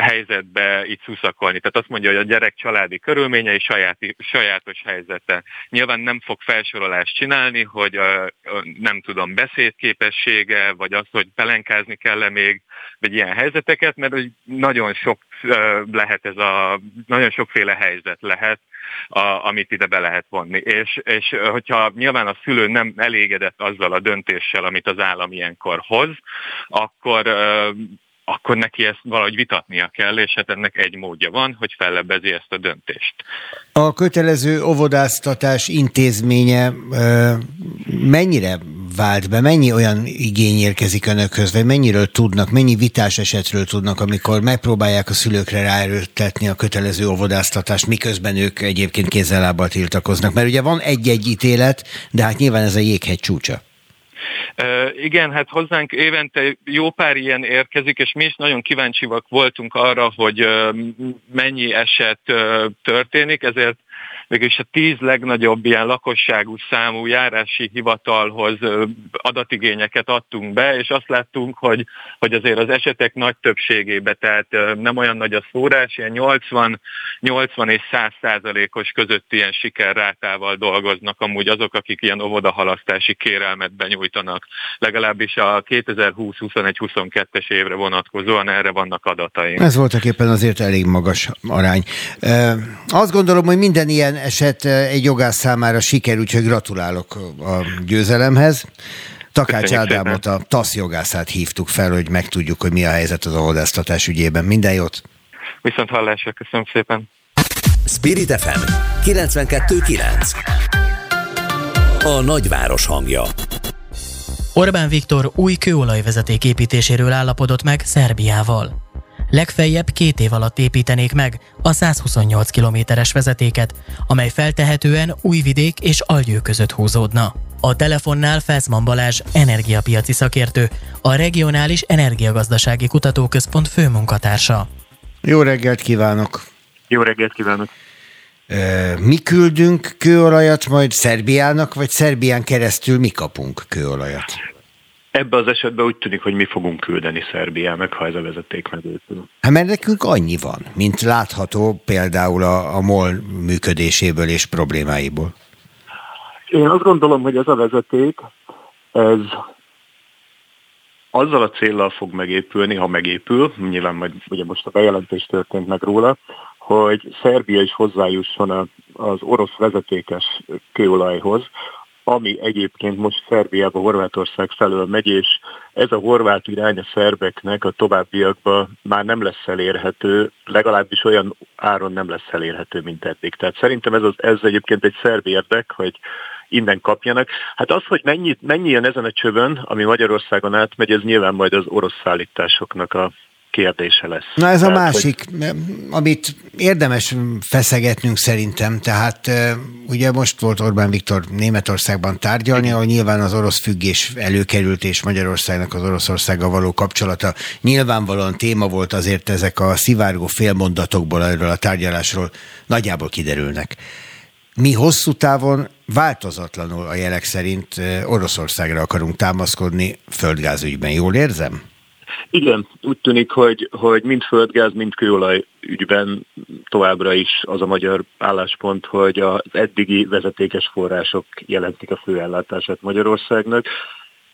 helyzetbe itt szuszakolni. Tehát azt mondja, hogy a gyerek családi körülményei sajáti, sajátos helyzete. Nyilván nem fog felsorolást csinálni, hogy a, a, nem tudom, beszédképessége, vagy az, hogy pelenkázni kell-e még, vagy ilyen helyzeteket, mert hogy nagyon sok lehet ez a, nagyon sokféle helyzet lehet, a, amit ide be lehet vonni. És, és hogyha nyilván a szülő nem elégedett azzal a döntéssel, amit az állam ilyenkor hoz, akkor akkor neki ezt valahogy vitatnia kell, és hát ennek egy módja van, hogy fellebbezi ezt a döntést. A kötelező óvodáztatás intézménye mennyire vált be, mennyi olyan igény érkezik önökhöz, vagy mennyiről tudnak, mennyi vitás esetről tudnak, amikor megpróbálják a szülőkre ráerőltetni a kötelező óvodáztatást, miközben ők egyébként kézzel tiltakoznak. Mert ugye van egy-egy ítélet, de hát nyilván ez a jéghegy csúcsa. Igen, hát hozzánk évente jó pár ilyen érkezik, és mi is nagyon kíváncsiak voltunk arra, hogy mennyi eset történik, ezért mégis a tíz legnagyobb ilyen lakosságú számú járási hivatalhoz adatigényeket adtunk be, és azt láttunk, hogy, hogy azért az esetek nagy többségébe, tehát nem olyan nagy a szórás, ilyen 80, 80 és 100 százalékos között ilyen sikerrátával dolgoznak amúgy azok, akik ilyen óvodahalasztási kérelmet benyújtanak. Legalábbis a 2020-21-22-es évre vonatkozóan erre vannak adataink. Ez voltak éppen azért elég magas arány. Azt gondolom, hogy minden ilyen eset eh, egy jogász számára siker, úgyhogy gratulálok a győzelemhez. Takács Ádámot, a TASZ jogászát hívtuk fel, hogy megtudjuk, hogy mi a helyzet az oldáztatás ügyében. Minden jót! Viszont hallásra, köszönöm szépen! Spirit FM 92.9 A nagyváros hangja Orbán Viktor új kőolajvezeték építéséről állapodott meg Szerbiával. Legfeljebb két év alatt építenék meg a 128 kilométeres vezetéket, amely feltehetően Újvidék és Algyő között húzódna. A telefonnál Felszman Balázs energiapiaci szakértő, a Regionális Energiagazdasági Kutatóközpont főmunkatársa. Jó reggelt kívánok! Jó reggelt kívánok! Mi küldünk kőolajat majd Szerbiának, vagy Szerbián keresztül mi kapunk kőolajat? Ebbe az esetben úgy tűnik, hogy mi fogunk küldeni Szerbiának, ha ez a vezeték megépül. Hát mert nekünk annyi van, mint látható például a, a MOL működéséből és problémáiból. Én azt gondolom, hogy ez a vezeték, ez azzal a céllal fog megépülni, ha megépül, nyilván majd ugye most a bejelentés történt meg róla, hogy Szerbia is hozzájusson az orosz vezetékes kőolajhoz, ami egyébként most Szerbiába, Horvátország felől megy, és ez a horvát irány a szerbeknek a továbbiakban már nem lesz elérhető, legalábbis olyan áron nem lesz elérhető, mint eddig. Tehát szerintem ez, az, ez egyébként egy szerb érdek, hogy innen kapjanak. Hát az, hogy mennyi, mennyi jön ezen a csövön, ami Magyarországon átmegy, ez nyilván majd az orosz szállításoknak a kérdése lesz. Na ez tehát, a másik, hogy... amit érdemes feszegetnünk szerintem, tehát ugye most volt Orbán Viktor Németországban tárgyalni, ahol nyilván az orosz függés előkerült, és Magyarországnak az Oroszországgal való kapcsolata nyilvánvalóan téma volt, azért ezek a szivárgó félmondatokból erről a tárgyalásról nagyjából kiderülnek. Mi hosszú távon változatlanul a jelek szerint Oroszországra akarunk támaszkodni földgázügyben. Jól érzem? Igen, úgy tűnik, hogy, hogy mind földgáz, mind kőolaj ügyben továbbra is az a magyar álláspont, hogy az eddigi vezetékes források jelentik a főellátását Magyarországnak.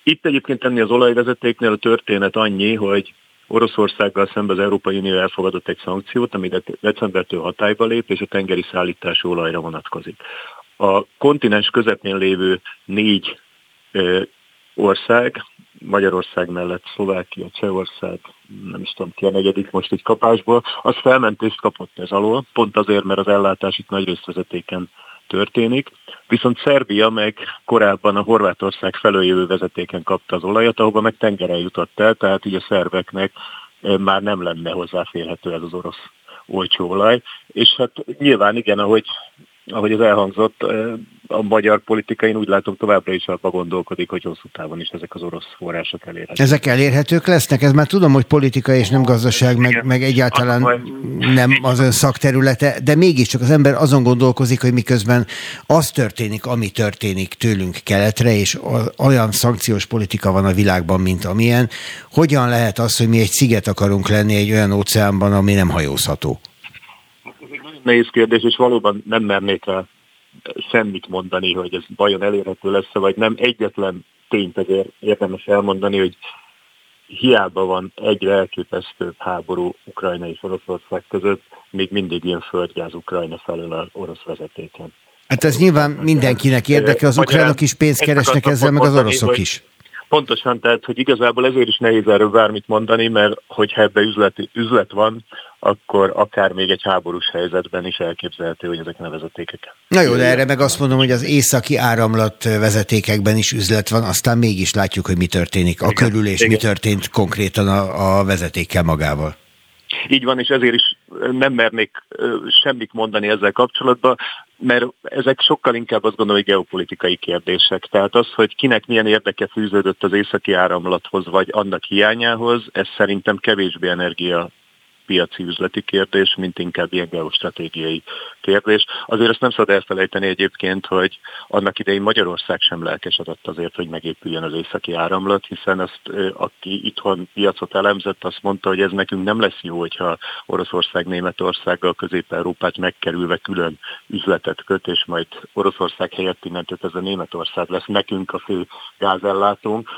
Itt egyébként ennél az olajvezetéknél a történet annyi, hogy Oroszországgal szemben az Európai Unió elfogadott egy szankciót, ami decembertől hatályba lép, és a tengeri szállítású olajra vonatkozik. A kontinens közepén lévő négy ország Magyarország mellett Szlovákia, Csehország, nem is tudom ki a negyedik most egy kapásból, az felmentést kapott ez alól, pont azért, mert az ellátás itt nagy részvezetéken történik. Viszont Szerbia meg korábban a Horvátország felől jövő vezetéken kapta az olajat, ahova meg tengeren jutott el, tehát így a szerveknek már nem lenne hozzáférhető ez az orosz olcsó olaj. És hát nyilván igen, ahogy ahogy ez elhangzott, a magyar politika én úgy látom továbbra is abban gondolkodik, hogy hosszú távon is ezek az orosz források elérhetők. Ezek elérhetők lesznek? Ez már tudom, hogy politika és nem gazdaság, meg, meg egyáltalán nem az ön szakterülete, de mégiscsak az ember azon gondolkozik, hogy miközben az történik, ami történik tőlünk keletre, és olyan szankciós politika van a világban, mint amilyen, hogyan lehet az, hogy mi egy sziget akarunk lenni egy olyan óceánban, ami nem hajózható? Nehéz kérdés, és valóban nem mernék rá semmit mondani, hogy ez vajon elérhető lesz vagy nem. Egyetlen tényt azért érdemes elmondani, hogy hiába van egyre elképesztőbb háború Ukrajna és Oroszország között, még mindig ilyen földgáz Ukrajna felől az orosz vezetéken. Hát ez nyilván mindenkinek érdeke, az ukránok is pénzt keresnek ezzel, meg az oroszok is. Pontosan, tehát, hogy igazából ezért is nehéz erről bármit mondani, mert hogyha ebbe üzleti, üzlet van, akkor akár még egy háborús helyzetben is elképzelhető, hogy ezek a vezetékek. Na jó, de erre meg azt mondom, hogy az északi áramlat vezetékekben is üzlet van, aztán mégis látjuk, hogy mi történik a körül, és igen. mi történt konkrétan a, a vezetékkel magával. Így van, és ezért is nem mernék semmit mondani ezzel kapcsolatban, mert ezek sokkal inkább azt gondolom, hogy geopolitikai kérdések. Tehát az, hogy kinek milyen érdeke fűződött az északi áramlathoz, vagy annak hiányához, ez szerintem kevésbé energia piaci üzleti kérdés, mint inkább ilyen geostratégiai kérdés. Azért ezt nem szabad elfelejteni egyébként, hogy annak idején Magyarország sem lelkesedett azért, hogy megépüljön az északi áramlat, hiszen azt, aki itthon piacot elemzett, azt mondta, hogy ez nekünk nem lesz jó, hogyha Oroszország Németországgal Közép-Európát megkerülve külön üzletet köt, és majd Oroszország helyett innentől ez a Németország lesz nekünk a fő gázellátónk.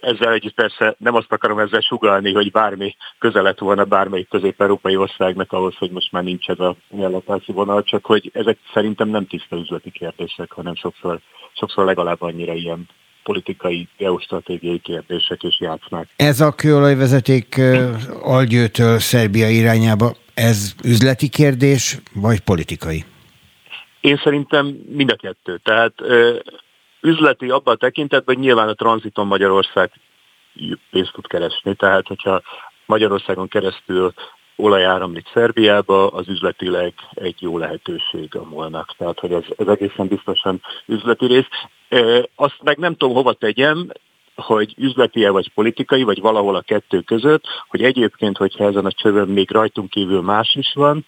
Ezzel együtt persze nem azt akarom ezzel sugalni, hogy bármi közelet volna bármelyik közép-európai országnak ahhoz, hogy most már nincs ez a ellátási vonal, csak hogy ezek szerintem nem tiszta üzleti kérdések, hanem sokszor, sokszor legalább annyira ilyen politikai, geostratégiai kérdések és játszmák. Ez a kőolajvezeték Algyőtől Szerbia irányába, ez üzleti kérdés, vagy politikai? Én szerintem mind a kettő. Tehát üzleti abban a tekintetben, hogy nyilván a tranziton Magyarország pénzt tud keresni, tehát hogyha Magyarországon keresztül olaj áramlik Szerbiába, az üzletileg egy jó lehetőség a molnak. Tehát, hogy ez, ez egészen biztosan üzleti rész. E, azt meg nem tudom hova tegyem, hogy üzleti vagy politikai, vagy valahol a kettő között, hogy egyébként, hogyha ezen a csövön még rajtunk kívül más is van,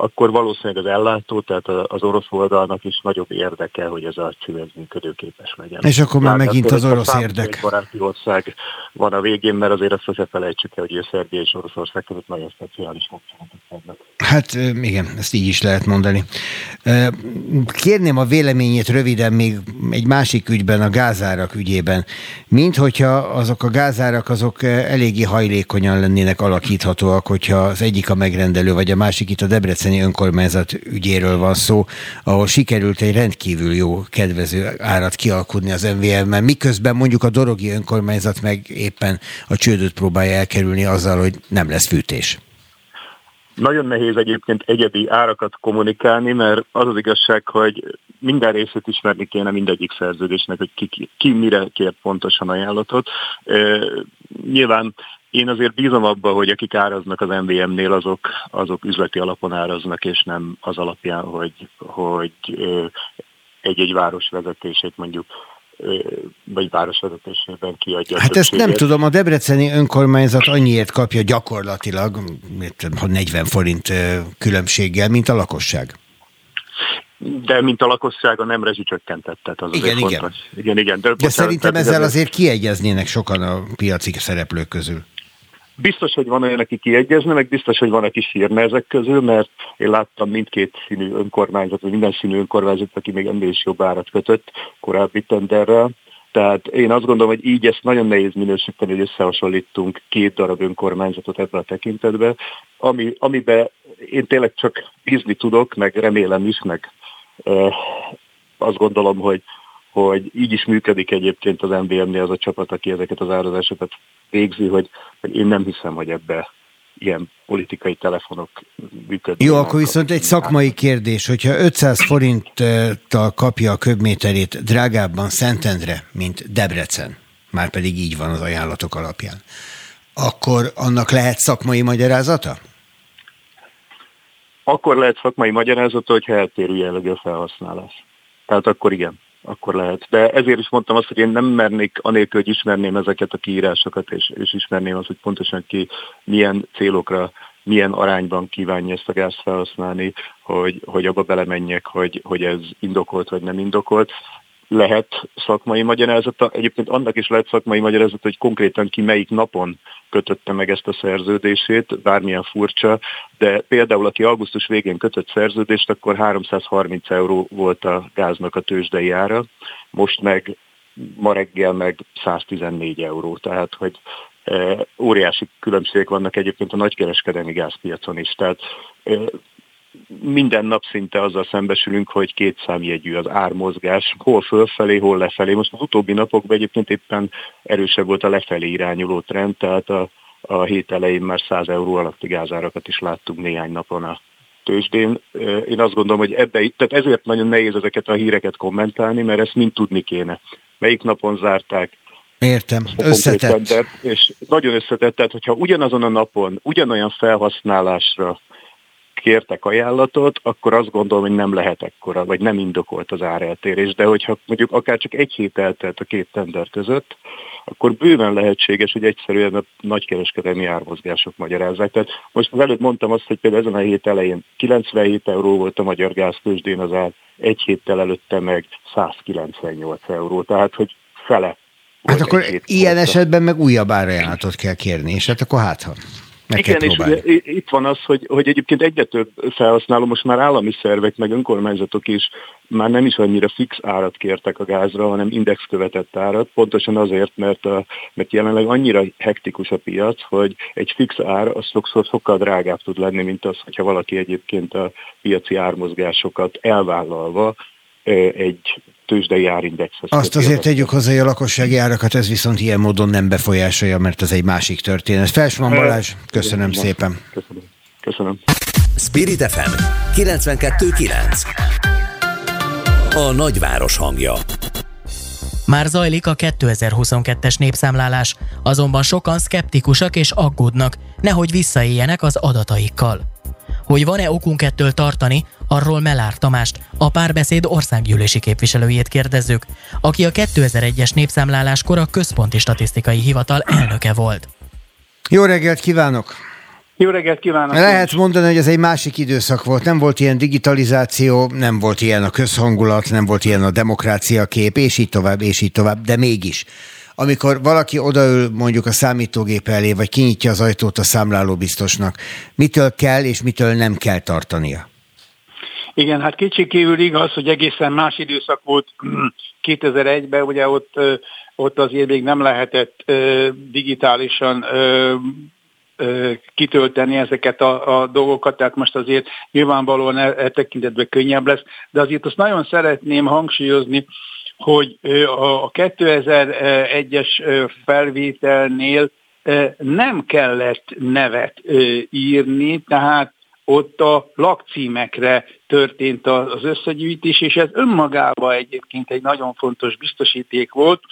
akkor valószínűleg az ellátó, tehát az orosz oldalnak is nagyobb érdeke, hogy ez a cső működőképes legyen. És akkor már megint az orosz érdek. Baráti ország van a végén, mert azért azt sose felejtsük el, hogy Szerbia és Oroszország között nagyon speciális kapcsolatok vannak. Hát igen, ezt így is lehet mondani. Kérném a véleményét röviden még egy másik ügyben, a gázárak ügyében. Mint hogyha azok a gázárak azok eléggé hajlékonyan lennének alakíthatóak, hogyha az egyik a megrendelő, vagy a másik itt a Debreceni önkormányzat ügyéről van szó, ahol sikerült egy rendkívül jó, kedvező árat kialkudni az MVM-ben, miközben mondjuk a Dorogi önkormányzat meg éppen a csődöt próbálja elkerülni azzal, hogy nem lesz fűtés. Nagyon nehéz egyébként egyedi árakat kommunikálni, mert az az igazság, hogy minden részét ismerni kéne mindegyik szerződésnek, hogy ki, ki, ki mire kért pontosan ajánlatot. E, nyilván én azért bízom abba, hogy akik áraznak az MVM-nél, azok, azok üzleti alapon áraznak, és nem az alapján, hogy, hogy egy-egy város vezetését mondjuk vagy városvezetésében kiadja. Hát ezt nem tudom, a Debreceni önkormányzat annyiért kapja gyakorlatilag, 40 forint különbséggel, mint a lakosság. De mint a lakossága nem rezsicsökkentettet. Az igen, igen. Fontos. igen. Igen, De, De szerintem ezzel azért kiegyeznének sokan a piaci szereplők közül. Biztos, hogy van olyan, aki kiegyezne, meg biztos, hogy van, aki sírne ezek közül, mert én láttam mindkét színű önkormányzat, vagy minden színű önkormányzat, aki még ennél is jobb árat kötött korábbi tenderrel. Tehát én azt gondolom, hogy így ezt nagyon nehéz minősíteni, hogy összehasonlítunk két darab önkormányzatot ebben a tekintetben, ami, amiben én tényleg csak bízni tudok, meg remélem is, meg e, azt gondolom, hogy hogy így is működik egyébként az MVM-nél az a csapat, aki ezeket az árazásokat végzi, hogy, hogy én nem hiszem, hogy ebbe ilyen politikai telefonok működnek. Jó, akkor viszont egy szakmai kérdés, hogyha 500 forinttal kapja a köbméterét drágábban Szentendre, mint Debrecen, már pedig így van az ajánlatok alapján, akkor annak lehet szakmai magyarázata? Akkor lehet szakmai magyarázata, hogyha eltérő jellegű a felhasználás. Tehát akkor igen akkor lehet. De ezért is mondtam azt, hogy én nem mernék, anélkül, hogy ismerném ezeket a kiírásokat, és, és ismerném azt, hogy pontosan ki milyen célokra, milyen arányban kívánja ezt a gázt felhasználni, hogy, hogy abba belemenjek, hogy, hogy ez indokolt vagy nem indokolt lehet szakmai magyarázata. Egyébként annak is lehet szakmai magyarázata, hogy konkrétan ki melyik napon kötötte meg ezt a szerződését, bármilyen furcsa, de például aki augusztus végén kötött szerződést, akkor 330 euró volt a gáznak a tőzsdei ára, most meg ma reggel meg 114 euró, tehát hogy e, óriási különbségek vannak egyébként a nagykereskedelmi gázpiacon is. Tehát e, minden nap szinte azzal szembesülünk, hogy két számjegyű az ármozgás, hol fölfelé, hol lefelé. Most az utóbbi napokban egyébként éppen erősebb volt a lefelé irányuló trend, tehát a, a hét elején már 100 euró alatti gázárakat is láttunk néhány napon a tőzsdén. Én azt gondolom, hogy ebbe, tehát ezért nagyon nehéz ezeket a híreket kommentálni, mert ezt mind tudni kéne. Melyik napon zárták, Értem, összetett. És nagyon összetett, tehát hogyha ugyanazon a napon, ugyanolyan felhasználásra kértek ajánlatot, akkor azt gondolom, hogy nem lehet ekkora, vagy nem indokolt az áreltérés. De hogyha mondjuk akár csak egy hét eltelt a két tender között, akkor bőven lehetséges, hogy egyszerűen a nagykereskedelmi ármozgások magyarázzák. Tehát most az előtt mondtam azt, hogy például ezen a hét elején 97 euró volt a magyar gáztősdén az ár, egy héttel előtte meg 198 euró. Tehát, hogy fele Hát akkor ilyen esetben meg újabb árajánlatot kell kérni, és hát akkor hát ha. Meg Igen, és ugye itt van az, hogy, hogy egyébként egyre több felhasználó, most már állami szervek, meg önkormányzatok is már nem is annyira fix árat kértek a gázra, hanem index követett árat, pontosan azért, mert, a, mert jelenleg annyira hektikus a piac, hogy egy fix ár az sokszor sokkal drágább tud lenni, mint az, hogyha valaki egyébként a piaci ármozgásokat elvállalva egy tőzsdei árindexhez. Azt azért tegyük hozzá, hogy a lakossági árakat ez viszont ilyen módon nem befolyásolja, mert ez egy másik történet. Felsman Balázs, köszönöm szépen. Köszönöm. Köszönöm. Spirit FM 92.9 A nagyváros hangja már zajlik a 2022-es népszámlálás, azonban sokan szkeptikusak és aggódnak, nehogy visszaéljenek az adataikkal. Hogy van-e okunk ettől tartani, arról Melár Tamást, a párbeszéd országgyűlési képviselőjét kérdezzük, aki a 2001-es népszámláláskor a Központi Statisztikai Hivatal elnöke volt. Jó reggelt kívánok! Jó reggelt kívánok! Lehet mondani, hogy ez egy másik időszak volt. Nem volt ilyen digitalizáció, nem volt ilyen a közhangulat, nem volt ilyen a demokrácia kép, és így tovább, és így tovább, de mégis amikor valaki odaül mondjuk a számítógép elé, vagy kinyitja az ajtót a számlálóbiztosnak, mitől kell és mitől nem kell tartania? Igen, hát kicsikívül igaz, hogy egészen más időszak volt 2001-ben, ugye ott, ott azért még nem lehetett digitálisan kitölteni ezeket a, a dolgokat, tehát most azért nyilvánvalóan e, e tekintetben könnyebb lesz, de azért azt nagyon szeretném hangsúlyozni, hogy a 2001-es felvételnél nem kellett nevet írni, tehát ott a lakcímekre történt az összegyűjtés, és ez önmagában egyébként egy nagyon fontos biztosíték volt,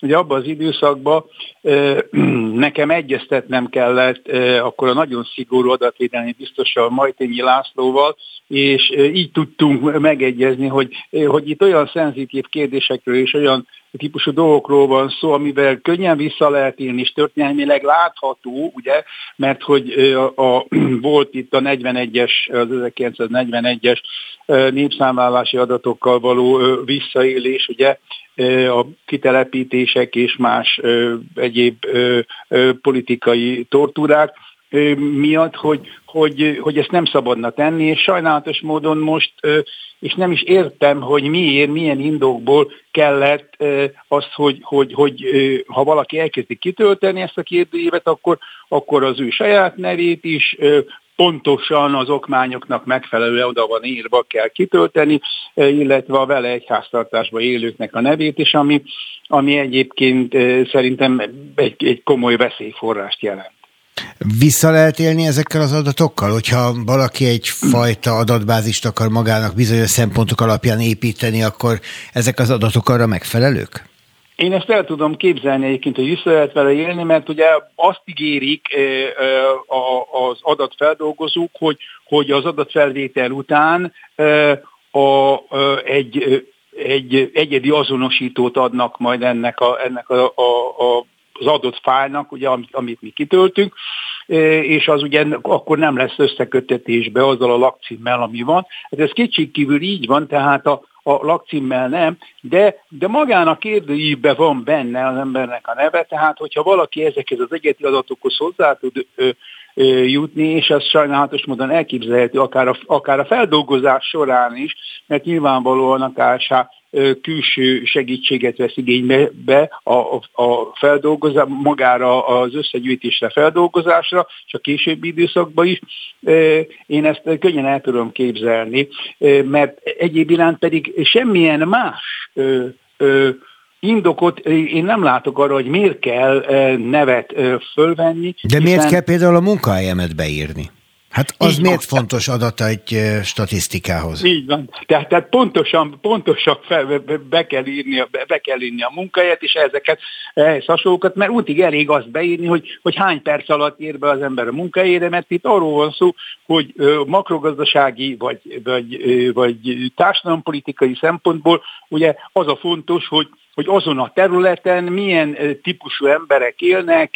hogy abban az időszakban <clears throat> nekem egyeztetnem kellett akkor a nagyon szigorú adatvédelmi biztossal, Majtényi Lászlóval, és így tudtunk megegyezni, hogy, hogy itt olyan szenzitív kérdésekről és olyan típusú dolgokról van szó, amivel könnyen vissza lehet élni, és történelmileg látható, ugye, mert hogy a, a, <clears throat> volt itt a 41-es, az 1941-es népszámlálási adatokkal való visszaélés, ugye, a kitelepítések és más egyéb politikai tortúrák miatt, hogy, hogy, hogy ezt nem szabadna tenni, és sajnálatos módon most, és nem is értem, hogy miért, milyen indokból kellett az, hogy, hogy, hogy ha valaki elkezdi kitölteni ezt a kérdőívet, akkor, akkor az ő saját nevét is, pontosan az okmányoknak megfelelően oda van írva kell kitölteni, illetve a vele egy háztartásban élőknek a nevét is, ami, ami egyébként szerintem egy, egy komoly veszélyforrást jelent. Vissza lehet élni ezekkel az adatokkal, hogyha valaki egyfajta adatbázist akar magának bizonyos szempontok alapján építeni, akkor ezek az adatok arra megfelelők? Én ezt el tudom képzelni egyébként, hogy vissza lehet vele élni, mert ugye azt ígérik az adatfeldolgozók, hogy, hogy az adatfelvétel után a, egy, egy egyedi azonosítót adnak majd ennek, a, ennek a, a, a az adott fájlnak, ugye, amit, amit mi kitöltünk, és az ugye akkor nem lesz összekötetésbe azzal a lakcímmel, ami van. Hát ez kétségkívül így van, tehát a, a lakcímmel nem, de, de magán a kérdőívben van benne az embernek a neve, tehát hogyha valaki ezekhez az egyeti adatokhoz hozzá tud ö, ö, jutni, és ez sajnálatos módon elképzelhető akár a, akár a feldolgozás során is, mert nyilvánvalóan a külső segítséget vesz igénybe be a, a feldolgozás, magára az összegyűjtésre, feldolgozásra, és a későbbi időszakban is. Én ezt könnyen el tudom képzelni, mert egyéb iránt pedig semmilyen más indokot én nem látok arra, hogy miért kell nevet fölvenni. De miért kell például a munkahelyemet beírni? Hát az Így miért van. fontos adata egy statisztikához? Így van. Tehát, tehát pontosan, pontosan fel, be, kell írni, be, be kell írni a munkahelyet, és ezeket ehhez hasonlókat, mert útig elég azt beírni, hogy, hogy hány perc alatt ír be az ember a munkahelyére, mert itt arról van szó, hogy makrogazdasági vagy, vagy, vagy társadalompolitikai szempontból ugye az a fontos, hogy hogy azon a területen milyen típusú emberek élnek,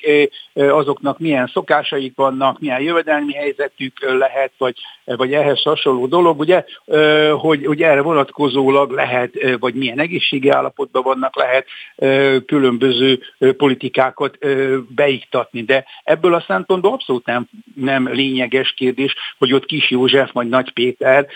azoknak milyen szokásaik vannak, milyen jövedelmi helyzetük lehet, vagy, vagy ehhez hasonló dolog, ugye, hogy, hogy erre vonatkozólag lehet, vagy milyen egészségi állapotban vannak, lehet különböző politikákat beiktatni. De ebből a szempontból abszolút nem, nem lényeges kérdés, hogy ott Kis József, vagy Nagy Péter,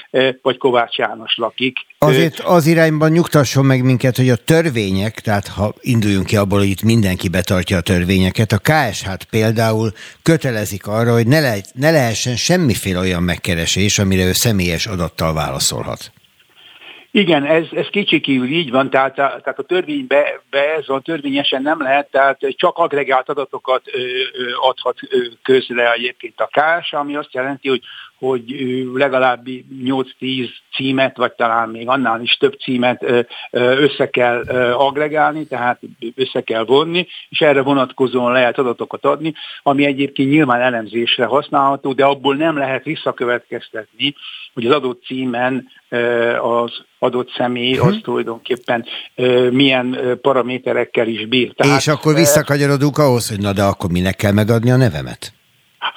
vagy Kovács János lakik. Azért az irányban nyugtasson meg minket, hogy a törvény törvények, tehát ha induljunk ki abból, hogy itt mindenki betartja a törvényeket, a KSH például kötelezik arra, hogy ne, le, ne lehessen semmiféle olyan megkeresés, amire ő személyes adattal válaszolhat. Igen, ez, ez kicsikívül így van, tehát, tehát a törvénybe be ez a törvényesen nem lehet, tehát csak agregált adatokat ö, ö, adhat ö, közre egyébként a KS, ami azt jelenti, hogy hogy legalább 8-10 címet, vagy talán még annál is több címet össze kell agregálni, tehát össze kell vonni, és erre vonatkozóan lehet adatokat adni, ami egyébként nyilván elemzésre használható, de abból nem lehet visszakövetkeztetni, hogy az adott címen az adott személy az tulajdonképpen milyen paraméterekkel is bír. Tehát, és akkor visszakanyarodunk ahhoz, hogy na de akkor minek kell megadni a nevemet?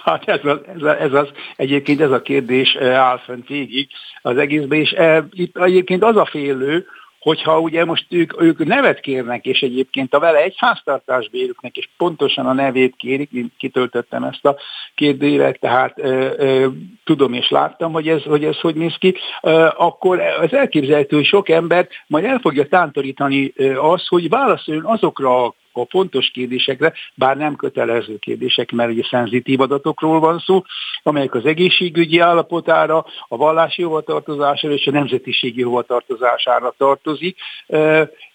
Hát ez az, ez, az, ez az, egyébként ez a kérdés áll fönt végig az egészben, és itt egyébként az a félő, hogyha ugye most ők, ők nevet kérnek, és egyébként a vele egy háztartás bérüknek, és pontosan a nevét kérik, én kitöltöttem ezt a kérdőívet, tehát ö, ö, tudom és láttam, hogy ez, hogy ez hogy néz ki, ö, akkor az elképzelhető, hogy sok ember majd el fogja tántorítani az, hogy válaszoljon azokra a a fontos kérdésekre, bár nem kötelező kérdések, mert ugye szenzitív adatokról van szó, amelyek az egészségügyi állapotára, a vallási hovatartozására és a nemzetiségi hovatartozására tartozik,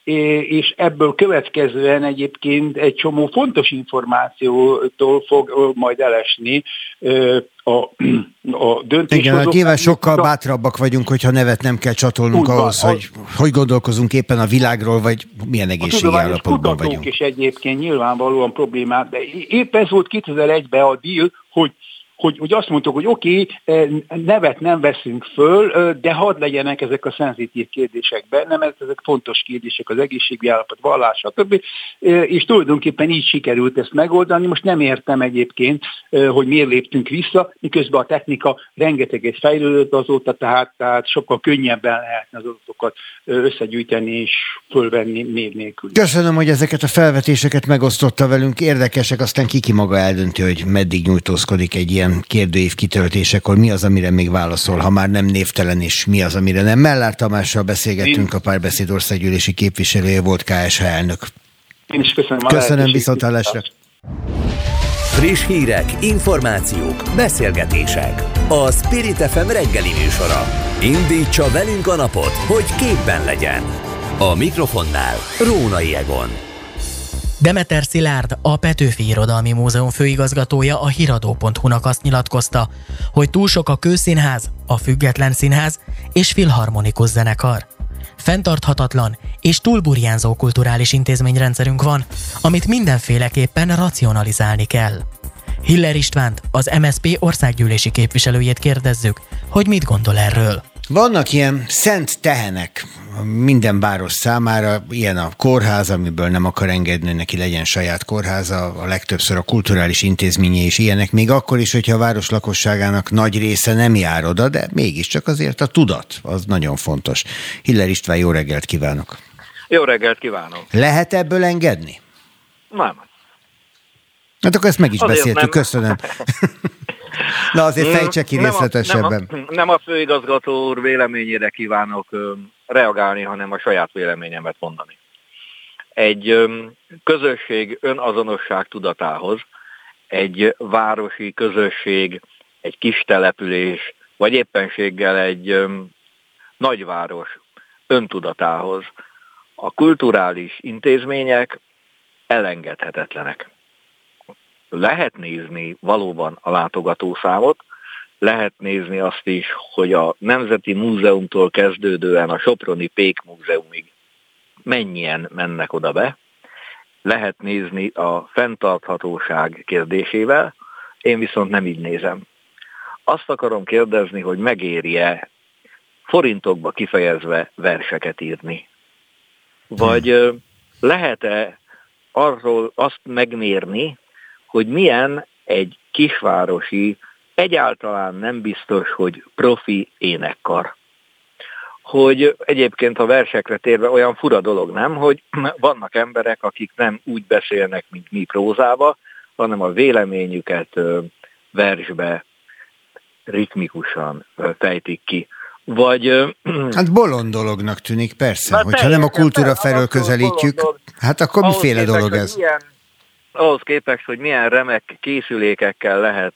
és ebből következően egyébként egy csomó fontos információtól fog majd elesni a, a döntés. Igen, hát nyilván sokkal bátrabbak vagyunk, hogyha nevet nem kell csatolnunk Úgy ahhoz, hogy hogy gondolkozunk éppen a világról, vagy milyen egészségi állapotban vagyunk. és egyébként nyilvánvalóan problémák, de épp ez volt 2001-ben a deal, hogy hogy, hogy azt mondtuk, hogy oké, okay, eh, nevet nem veszünk föl, eh, de hadd legyenek ezek a szenzitív kérdések benne, mert ezek fontos kérdések, az egészségügyi állapot, vallás, stb. Eh, és tulajdonképpen így sikerült ezt megoldani. Most nem értem egyébként, hogy miért léptünk vissza, miközben a technika rengeteget fejlődött azóta, tehát, tehát sokkal könnyebben lehetne az adatokat összegyűjteni és fölvenni név nélkül. Köszönöm, hogy ezeket a felvetéseket megosztotta velünk. Érdekesek, aztán kiki maga eldönti, hogy meddig nyújtózkodik egy ilyen kérdőív kitöltésekor, mi az, amire még válaszol, ha már nem névtelen, és mi az, amire nem. Mellár Tamással beszélgettünk, a párbeszéd országgyűlési képviselője volt KSH elnök. Én is köszönöm. Köszönöm, viszontlátásra. Friss hírek, információk, beszélgetések. A Spirit FM reggeli műsora. Indítsa velünk a napot, hogy képben legyen. A mikrofonnál Rónai Egon. Demeter Szilárd, a Petőfi Irodalmi Múzeum főigazgatója a hiradó.hu-nak azt nyilatkozta, hogy túl sok a kőszínház, a független színház és filharmonikus zenekar. Fentarthatatlan és túlburjánzó kulturális intézményrendszerünk van, amit mindenféleképpen racionalizálni kell. Hiller Istvánt, az MSP országgyűlési képviselőjét kérdezzük, hogy mit gondol erről. Vannak ilyen szent tehenek minden város számára, ilyen a kórház, amiből nem akar engedni, hogy neki legyen saját kórháza, a legtöbbször a kulturális intézménye is ilyenek, még akkor is, hogyha a város lakosságának nagy része nem jár oda, de mégiscsak azért a tudat, az nagyon fontos. Hiller István, jó reggelt kívánok! Jó reggelt kívánok! Lehet ebből engedni? Nem. Hát akkor ezt meg is azért beszéltük, nem. köszönöm. <laughs> Na azért fejtse ki részletesebben. Nem a, nem, a, nem a főigazgató úr véleményére kívánok reagálni, hanem a saját véleményemet mondani. Egy közösség önazonosság tudatához, egy városi közösség, egy kis település, vagy éppenséggel egy nagyváros öntudatához a kulturális intézmények elengedhetetlenek lehet nézni valóban a látogatószámot, lehet nézni azt is, hogy a Nemzeti Múzeumtól kezdődően a Soproni Pék Múzeumig mennyien mennek oda be, lehet nézni a fenntarthatóság kérdésével, én viszont nem így nézem. Azt akarom kérdezni, hogy megéri-e forintokba kifejezve verseket írni? Vagy lehet-e arról azt megmérni, hogy milyen egy kisvárosi, egyáltalán nem biztos, hogy profi énekkar. Hogy egyébként a versekre térve olyan fura dolog, nem? Hogy <clears throat> vannak emberek, akik nem úgy beszélnek, mint mi prózába, hanem a véleményüket versbe ritmikusan fejtik ki. Vagy... <clears throat> Hát bolond dolognak tűnik, persze. Hát Hogyha nem a kultúra felől közelítjük, hát akkor miféle dolog ez? Ilyen, ahhoz képest, hogy milyen remek készülékekkel lehet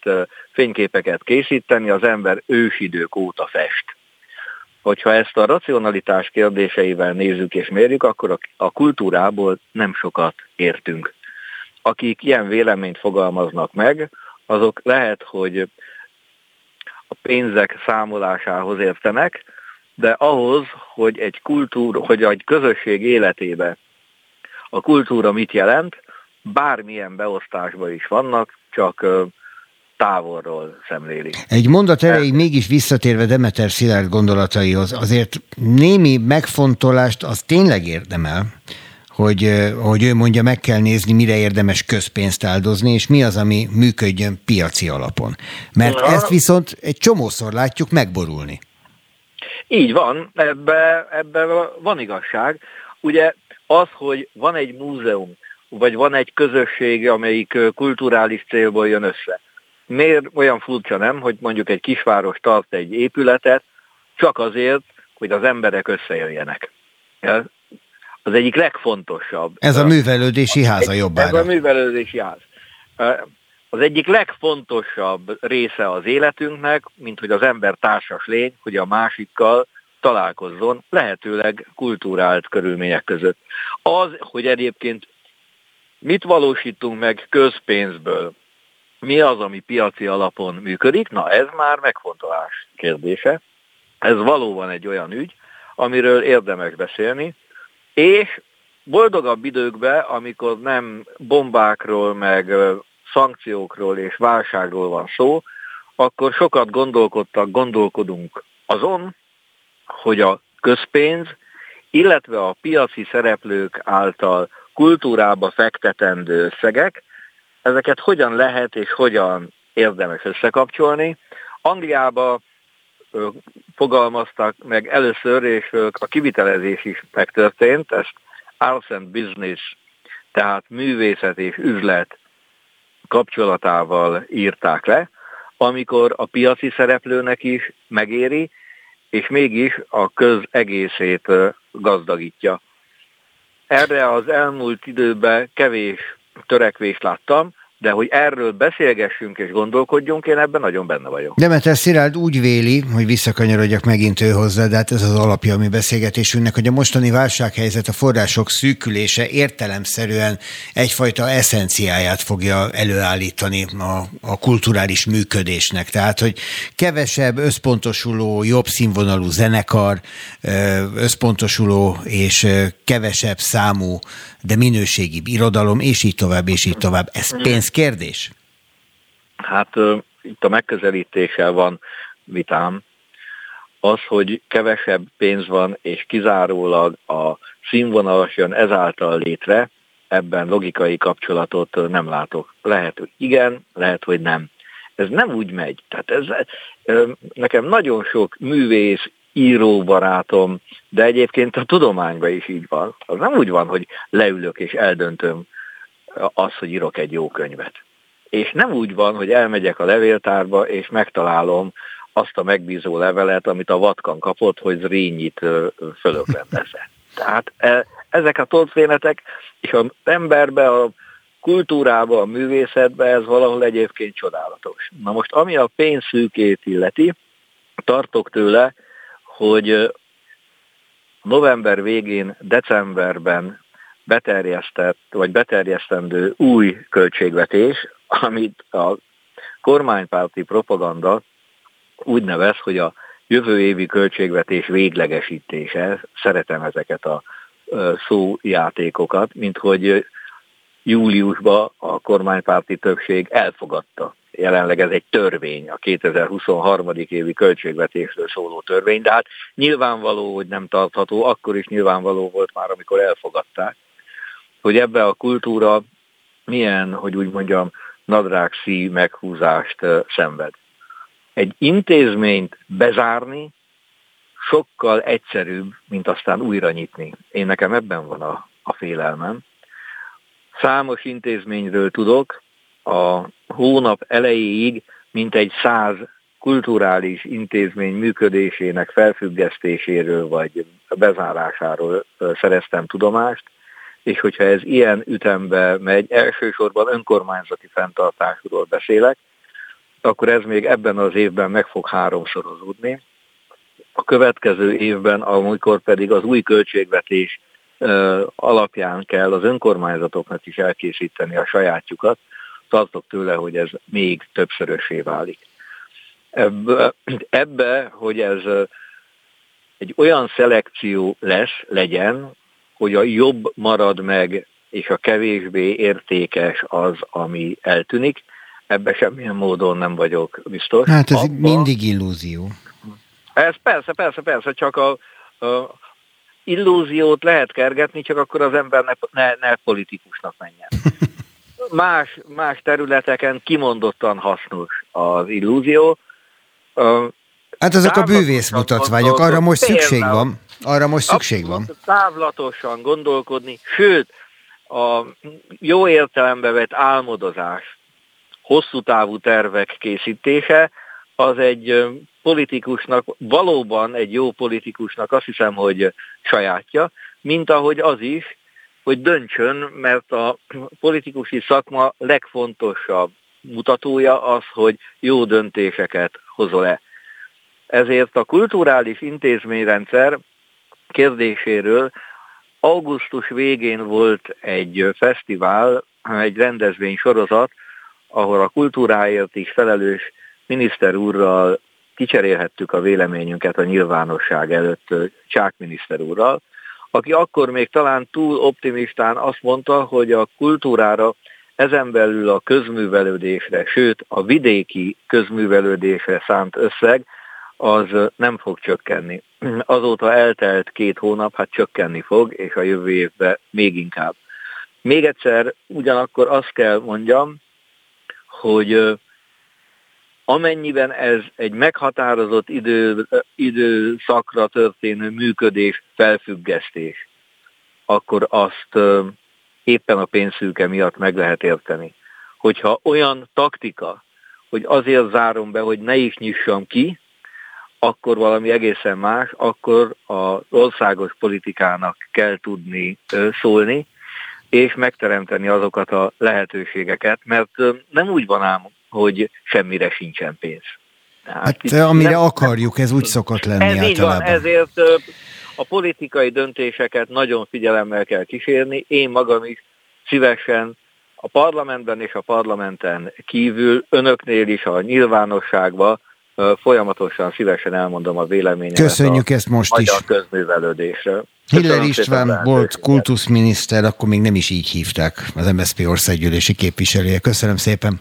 fényképeket készíteni, az ember ősidők óta fest. Hogyha ezt a racionalitás kérdéseivel nézzük és mérjük, akkor a kultúrából nem sokat értünk. Akik ilyen véleményt fogalmaznak meg, azok lehet, hogy a pénzek számolásához értenek, de ahhoz, hogy egy kultúr, hogy egy közösség életébe a kultúra mit jelent, bármilyen beosztásban is vannak, csak távolról szemlélik. Egy mondat erejéig mégis visszatérve Demeter Szilárd gondolataihoz, azért némi megfontolást az tényleg érdemel, hogy, hogy ő mondja, meg kell nézni, mire érdemes közpénzt áldozni, és mi az, ami működjön piaci alapon. Mert Na. ezt viszont egy csomószor látjuk megborulni. Így van, ebbe, ebbe van igazság. Ugye az, hogy van egy múzeum, vagy van egy közösség, amelyik kulturális célból jön össze. Miért olyan furcsa nem, hogy mondjuk egy kisváros tart egy épületet, csak azért, hogy az emberek összejöjjenek. Az egyik legfontosabb. Ez a művelődési ház a jobbára. Ez a művelődési ház. Az egyik legfontosabb része az életünknek, mint hogy az ember társas lény, hogy a másikkal találkozzon, lehetőleg kultúrált körülmények között. Az, hogy egyébként Mit valósítunk meg közpénzből? Mi az, ami piaci alapon működik? Na ez már megfontolás kérdése. Ez valóban egy olyan ügy, amiről érdemes beszélni, és boldogabb időkben, amikor nem bombákról, meg szankciókról és válságról van szó, akkor sokat gondolkodtak, gondolkodunk azon, hogy a közpénz, illetve a piaci szereplők által kultúrába fektetendő összegek, ezeket hogyan lehet és hogyan érdemes összekapcsolni. Angliába fogalmaztak meg először, és a kivitelezés is megtörtént, ezt Arts and Business, tehát művészet és üzlet kapcsolatával írták le, amikor a piaci szereplőnek is megéri, és mégis a köz egészét gazdagítja. Erre az elmúlt időben kevés törekvést láttam, de hogy erről beszélgessünk és gondolkodjunk, én ebben nagyon benne vagyok. Demeter Szilárd úgy véli, hogy visszakanyarodjak megint ő hozzá, de hát ez az alapja a mi beszélgetésünknek, hogy a mostani válsághelyzet, a források szűkülése értelemszerűen egyfajta eszenciáját fogja előállítani a, a kulturális működésnek. Tehát, hogy kevesebb összpontosuló, jobb színvonalú zenekar, összpontosuló és kevesebb számú, de minőségi irodalom, és így tovább, és így tovább. Ez pénzkérdés? Hát itt a megközelítéssel van vitám. Az, hogy kevesebb pénz van, és kizárólag a színvonalas jön ezáltal létre, ebben logikai kapcsolatot nem látok. Lehet, hogy igen, lehet, hogy nem. Ez nem úgy megy. Tehát ez, nekem nagyon sok művész, író barátom, de egyébként a tudományban is így van. Az nem úgy van, hogy leülök és eldöntöm azt, hogy írok egy jó könyvet. És nem úgy van, hogy elmegyek a levéltárba, és megtalálom azt a megbízó levelet, amit a Vatkan kapott, hogy Zrényit fölökrendezze. <laughs> Tehát e, ezek a történetek, és az emberbe, a kultúrába, a művészetbe ez valahol egyébként csodálatos. Na most, ami a pénzszűkét illeti, tartok tőle, hogy november végén, decemberben beterjesztett, vagy beterjesztendő új költségvetés, amit a kormánypárti propaganda úgy nevez, hogy a jövő évi költségvetés véglegesítése, szeretem ezeket a szójátékokat, mint hogy júliusban a kormánypárti többség elfogadta. Jelenleg ez egy törvény, a 2023. évi költségvetésről szóló törvény, de hát nyilvánvaló, hogy nem tartható, akkor is nyilvánvaló volt már, amikor elfogadták, hogy ebbe a kultúra milyen, hogy úgy mondjam, nadrágszí meghúzást szenved. Egy intézményt bezárni sokkal egyszerűbb, mint aztán újra nyitni. Én nekem ebben van a, a félelmem. Számos intézményről tudok, a hónap elejéig mintegy száz kulturális intézmény működésének felfüggesztéséről vagy bezárásáról szereztem tudomást, és hogyha ez ilyen ütembe megy, elsősorban önkormányzati fenntartásról beszélek, akkor ez még ebben az évben meg fog háromszorozódni. A következő évben, amikor pedig az új költségvetés alapján kell az önkormányzatoknak is elkészíteni a sajátjukat, tartok tőle, hogy ez még többszörösé válik. Ebbe, ebbe, hogy ez egy olyan szelekció lesz, legyen, hogy a jobb marad meg, és a kevésbé értékes az, ami eltűnik, ebbe semmilyen módon nem vagyok biztos. Hát ez Abba, mindig illúzió. Ez persze, persze, persze, csak a, a illúziót lehet kergetni, csak akkor az ember ne, ne, ne politikusnak menjen. <laughs> Más, más területeken kimondottan hasznos az illúzió. Hát ezek a bűvész mutatványok, arra most szükség van. Arra most szükség van. Távlatosan gondolkodni, sőt, a jó értelembe vett álmodozás, hosszú távú tervek készítése, az egy politikusnak, valóban egy jó politikusnak azt hiszem, hogy sajátja, mint ahogy az is, hogy döntsön, mert a politikusi szakma legfontosabb mutatója az, hogy jó döntéseket hozol-e. Ezért a kulturális intézményrendszer kérdéséről. Augusztus végén volt egy fesztivál, egy rendezvény sorozat, ahol a kultúráért is felelős miniszter úrral kicserélhettük a véleményünket a nyilvánosság előtt Csák miniszter úrral, aki akkor még talán túl optimistán azt mondta, hogy a kultúrára ezen belül a közművelődésre, sőt a vidéki közművelődésre szánt összeg az nem fog csökkenni. Azóta eltelt két hónap, hát csökkenni fog, és a jövő évben még inkább. Még egyszer ugyanakkor azt kell mondjam, hogy amennyiben ez egy meghatározott idő, időszakra történő működés, felfüggesztés, akkor azt éppen a pénzszűke miatt meg lehet érteni. Hogyha olyan taktika, hogy azért zárom be, hogy ne is nyissam ki, akkor valami egészen más, akkor az országos politikának kell tudni szólni, és megteremteni azokat a lehetőségeket, mert nem úgy van ám, hogy semmire sincsen pénz. Hát, hát amire nem, akarjuk, ez úgy szokott lenni ez általában. Így van, ezért a politikai döntéseket nagyon figyelemmel kell kísérni. Én magam is szívesen a parlamentben és a parlamenten kívül, önöknél is a nyilvánosságban folyamatosan szívesen elmondom a véleményemet Köszönjük a ezt most magyar is. közművelődésről. Hiller István volt kultuszminiszter, akkor még nem is így hívták az MSZP országgyűlési képviselője. Köszönöm szépen.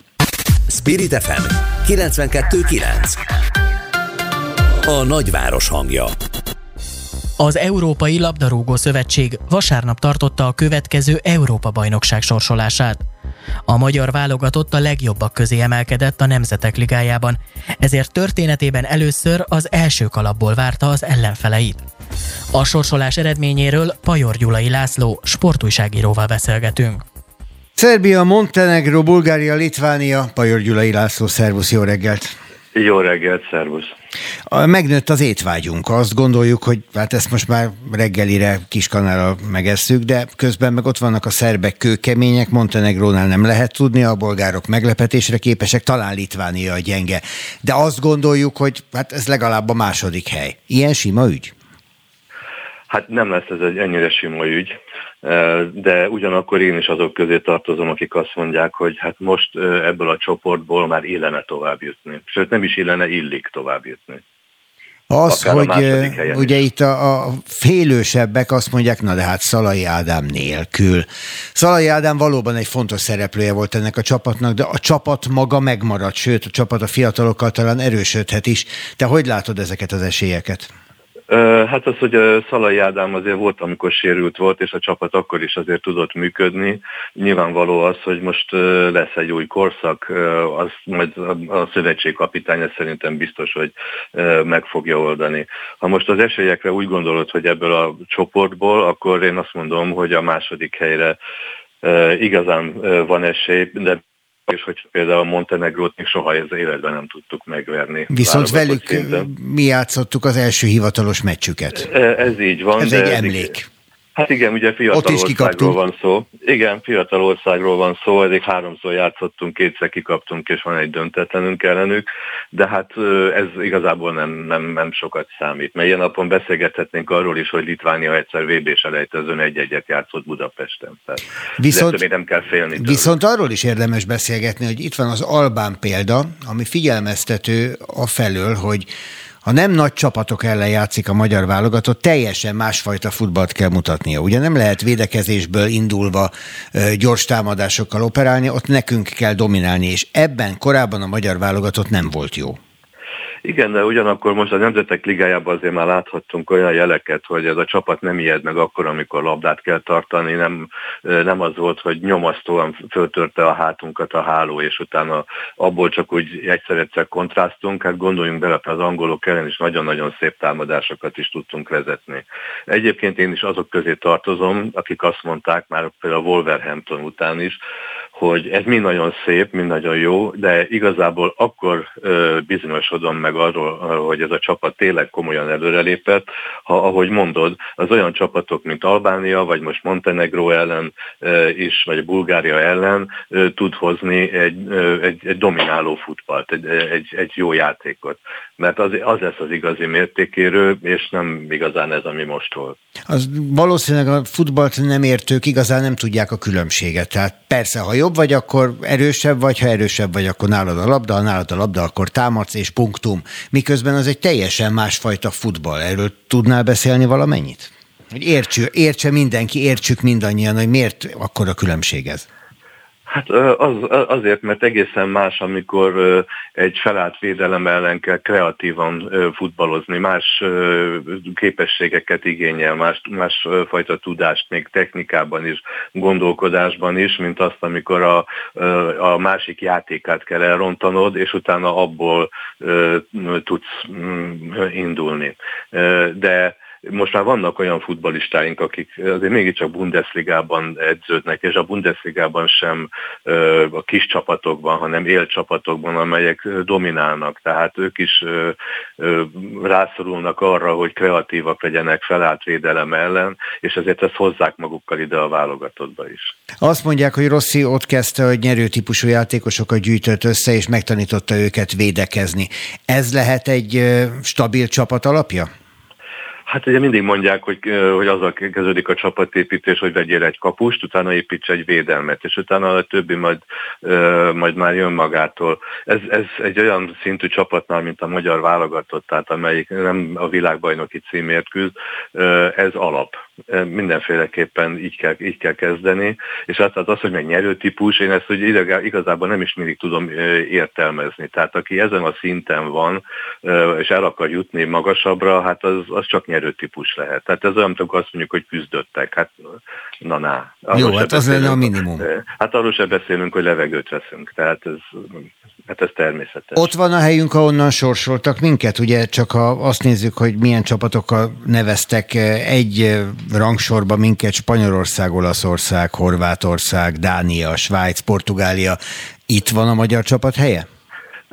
Spirit FM 92.9 A nagyváros hangja az Európai Labdarúgó Szövetség vasárnap tartotta a következő Európa-bajnokság sorsolását. A magyar válogatott a legjobbak közé emelkedett a Nemzetek Ligájában, ezért történetében először az első kalapból várta az ellenfeleit. A sorsolás eredményéről Pajor Gyulai László sportújságíróval beszélgetünk. Szerbia, Montenegro, Bulgária, Litvánia, Pajor Gyulai László, szervusz, jó reggelt! Jó reggelt, szervusz! Megnőtt az étvágyunk. Azt gondoljuk, hogy hát ezt most már reggelire kiskanállal megesszük, de közben meg ott vannak a szerbek kőkemények, Montenegrónál nem lehet tudni, a bolgárok meglepetésre képesek, talán Litvánia a gyenge. De azt gondoljuk, hogy hát ez legalább a második hely. Ilyen sima ügy? Hát nem lesz ez egy ennyire sima ügy, de ugyanakkor én is azok közé tartozom, akik azt mondják, hogy hát most ebből a csoportból már illene tovább jutni. Sőt, nem is illene, illik tovább jutni. Az, Akár hogy ugye is. itt a, a félősebbek azt mondják, na de hát Szalai Ádám nélkül. Szalai Ádám valóban egy fontos szereplője volt ennek a csapatnak, de a csapat maga megmaradt, sőt a csapat a fiatalokkal talán erősödhet is. Te hogy látod ezeket az esélyeket? Hát az, hogy Szalai Ádám azért volt, amikor sérült volt, és a csapat akkor is azért tudott működni. Nyilvánvaló az, hogy most lesz egy új korszak, az majd a szövetség kapitánya szerintem biztos, hogy meg fogja oldani. Ha most az esélyekre úgy gondolod, hogy ebből a csoportból, akkor én azt mondom, hogy a második helyre igazán van esély, de és hogy például a Montenegrót még soha ez életben nem tudtuk megverni. Viszont velük szinten. mi játszottuk az első hivatalos meccsüket. Ez így van. Ez egy emlék. Hát igen, ugye fiatal országról van szó. Igen, fiatal országról van szó, eddig háromszor játszottunk, kétszer kikaptunk, és van egy döntetlenünk ellenük, de hát ez igazából nem, nem, nem sokat számít. Mert ilyen napon beszélgethetnénk arról is, hogy Litvánia egyszer VB-s elejtezőn egy-egyet játszott Budapesten. Tehát viszont, nem kell félni. Tőle. Viszont arról is érdemes beszélgetni, hogy itt van az Albán példa, ami figyelmeztető a felől, hogy ha nem nagy csapatok ellen játszik a magyar válogatott, teljesen másfajta futballt kell mutatnia. Ugye nem lehet védekezésből indulva gyors támadásokkal operálni, ott nekünk kell dominálni, és ebben korábban a magyar válogatott nem volt jó. Igen, de ugyanakkor most a Nemzetek Ligájában azért már láthattunk olyan jeleket, hogy ez a csapat nem ijed meg akkor, amikor labdát kell tartani, nem, nem az volt, hogy nyomasztóan föltörte a hátunkat a háló, és utána abból csak úgy egyszer-egyszer kontrasztunk, hát gondoljunk bele, az angolok ellen is nagyon-nagyon szép támadásokat is tudtunk vezetni. Egyébként én is azok közé tartozom, akik azt mondták már például a Wolverhampton után is, hogy ez mind nagyon szép, mind nagyon jó, de igazából akkor bizonyosodom meg arról, hogy ez a csapat tényleg komolyan előrelépett, ha ahogy mondod, az olyan csapatok, mint Albánia, vagy most Montenegro ellen is, vagy Bulgária ellen tud hozni egy, egy, egy domináló futballt, egy, egy, egy jó játékot. Mert az, az lesz az igazi mértékérő, és nem igazán ez, ami most volt. Az valószínűleg a futballt nem értők igazán nem tudják a különbséget. Tehát persze, ha jobb vagy, akkor erősebb vagy, ha erősebb vagy, akkor nálad a labda, ha nálad a labda, akkor támadsz és punktum. Miközben az egy teljesen másfajta futball. Erről tudnál beszélni valamennyit? Hogy értső, értse mindenki, értsük mindannyian, hogy miért akkor a különbség ez? Hát az, azért, mert egészen más, amikor egy felállt védelem ellen kell kreatívan futballozni, más képességeket igényel, más, más fajta tudást, még technikában is, gondolkodásban is, mint azt, amikor a, a másik játékát kell elrontanod, és utána abból tudsz mm, indulni. De most már vannak olyan futbalistáink, akik azért mégiscsak Bundesligában edződnek, és a Bundesligában sem a kis csapatokban, hanem élcsapatokban, amelyek dominálnak. Tehát ők is rászorulnak arra, hogy kreatívak legyenek felállt védelem ellen, és ezért ezt hozzák magukkal ide a válogatottba is. Azt mondják, hogy Rossi ott kezdte, hogy nyerő típusú játékosokat gyűjtött össze, és megtanította őket védekezni. Ez lehet egy stabil csapat alapja? Hát ugye mindig mondják, hogy, hogy azzal kezdődik a csapatépítés, hogy vegyél egy kapust, utána építs egy védelmet, és utána a többi majd, majd már jön magától. Ez, ez egy olyan szintű csapatnál, mint a magyar válogatott, tehát amelyik nem a világbajnoki címért küzd, ez alap mindenféleképpen így kell, így kell kezdeni, és hát az, hogy meg nyerő típus, én ezt hogy igazából nem is mindig tudom értelmezni. Tehát aki ezen a szinten van, és el akar jutni magasabbra, hát az, az csak nyerő típus lehet. Tehát ez olyan, amikor azt mondjuk, hogy küzdöttek. Hát na, na. Jó, hát az lenne a minimum. Hát arról sem beszélünk, hogy levegőt veszünk. Tehát ez, hát ez természetes. Ott van a helyünk, ahonnan sorsoltak minket, ugye csak ha azt nézzük, hogy milyen csapatokkal neveztek egy rangsorba minket Spanyolország, Olaszország, Horvátország, Dánia, Svájc, Portugália. Itt van a magyar csapat helye?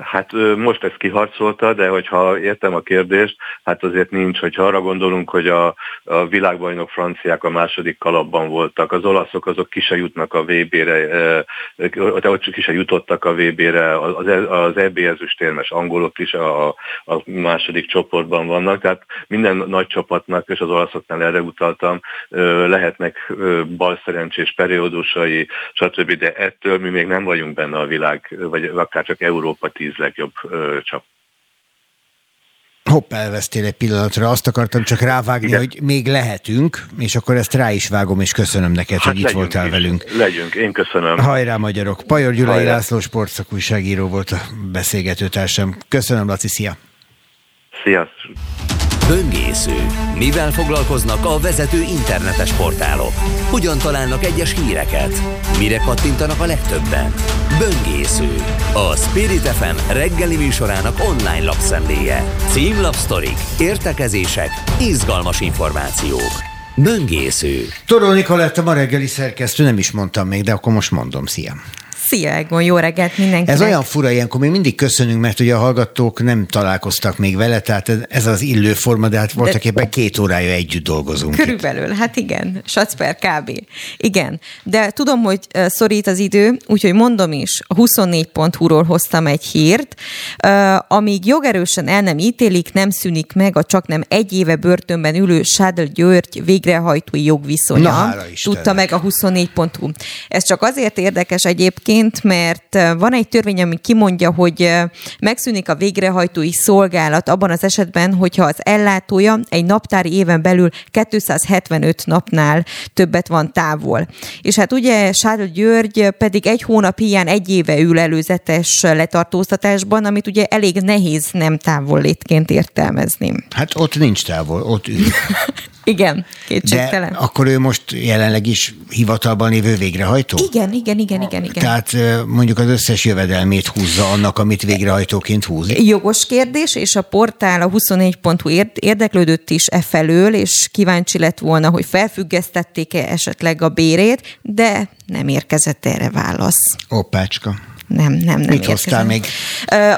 Hát most ezt kiharcolta, de hogyha értem a kérdést, hát azért nincs, hogyha arra gondolunk, hogy a, a világbajnok franciák a második kalapban voltak, az olaszok azok ki se jutnak a VB-re, de ott ki se jutottak a VB-re, az, az EB ezüstérmes angolok is a, a második csoportban vannak, tehát minden nagy csapatnak, és az olaszoknál erre utaltam, lehetnek balszerencsés periódusai, stb., de ettől mi még nem vagyunk benne a világ, vagy akár csak Európa tíz legjobb ö, csap. Hopp, elvesztél egy pillanatra, azt akartam csak rávágni, Igen. hogy még lehetünk, és akkor ezt rá is vágom, és köszönöm neked, hát hogy itt voltál is. velünk. Legyünk, én köszönöm. Hajrá magyarok! Pajor Gyulai Hajrá. László sportszakújságíró volt a beszélgetőtársam. Köszönöm, Laci, szia! Sziasztok! Böngésző. Mivel foglalkoznak a vezető internetes portálok? Hogyan találnak egyes híreket? Mire kattintanak a legtöbben? Böngésző. A Spirit FM reggeli műsorának online lapszemléje. Címlapsztorik, értekezések, izgalmas információk. Böngésző. Toró Nikoletta, ma reggeli szerkesztő, nem is mondtam még, de akkor most mondom, szia. Szia, Egon, jó reggelt mindenkinek. Ez olyan fura, ilyenkor még mindig köszönünk, mert ugye a hallgatók nem találkoztak még vele, tehát ez az illő forma, de hát voltak éppen két órája együtt dolgozunk. Körülbelül, itt. hát igen, Sacper kb. Igen, de tudom, hogy szorít az idő, úgyhogy mondom is, a 24.hu-ról hoztam egy hírt, amíg jogerősen el nem ítélik, nem szűnik meg a csak nem egy éve börtönben ülő Sádl György végrehajtói jogviszonya. Na, Tudta meg a 24.hu. Ez csak azért érdekes egyébként, egyébként, mert van egy törvény, ami kimondja, hogy megszűnik a végrehajtói szolgálat abban az esetben, hogyha az ellátója egy naptári éven belül 275 napnál többet van távol. És hát ugye Sádl György pedig egy hónap hiány egy éve ül előzetes letartóztatásban, amit ugye elég nehéz nem távol létként értelmezni. Hát ott nincs távol, ott ül. <laughs> Igen, kétségtelen. De akkor ő most jelenleg is hivatalban lévő végrehajtó? Igen, igen, igen, igen. igen. Tehát mondjuk az összes jövedelmét húzza annak, amit végrehajtóként húz. Jogos kérdés, és a portál a 24.hu érdeklődött is e felől, és kíváncsi lett volna, hogy felfüggesztették-e esetleg a bérét, de nem érkezett erre válasz. Opácska nem, nem, nem Mit hoztál még?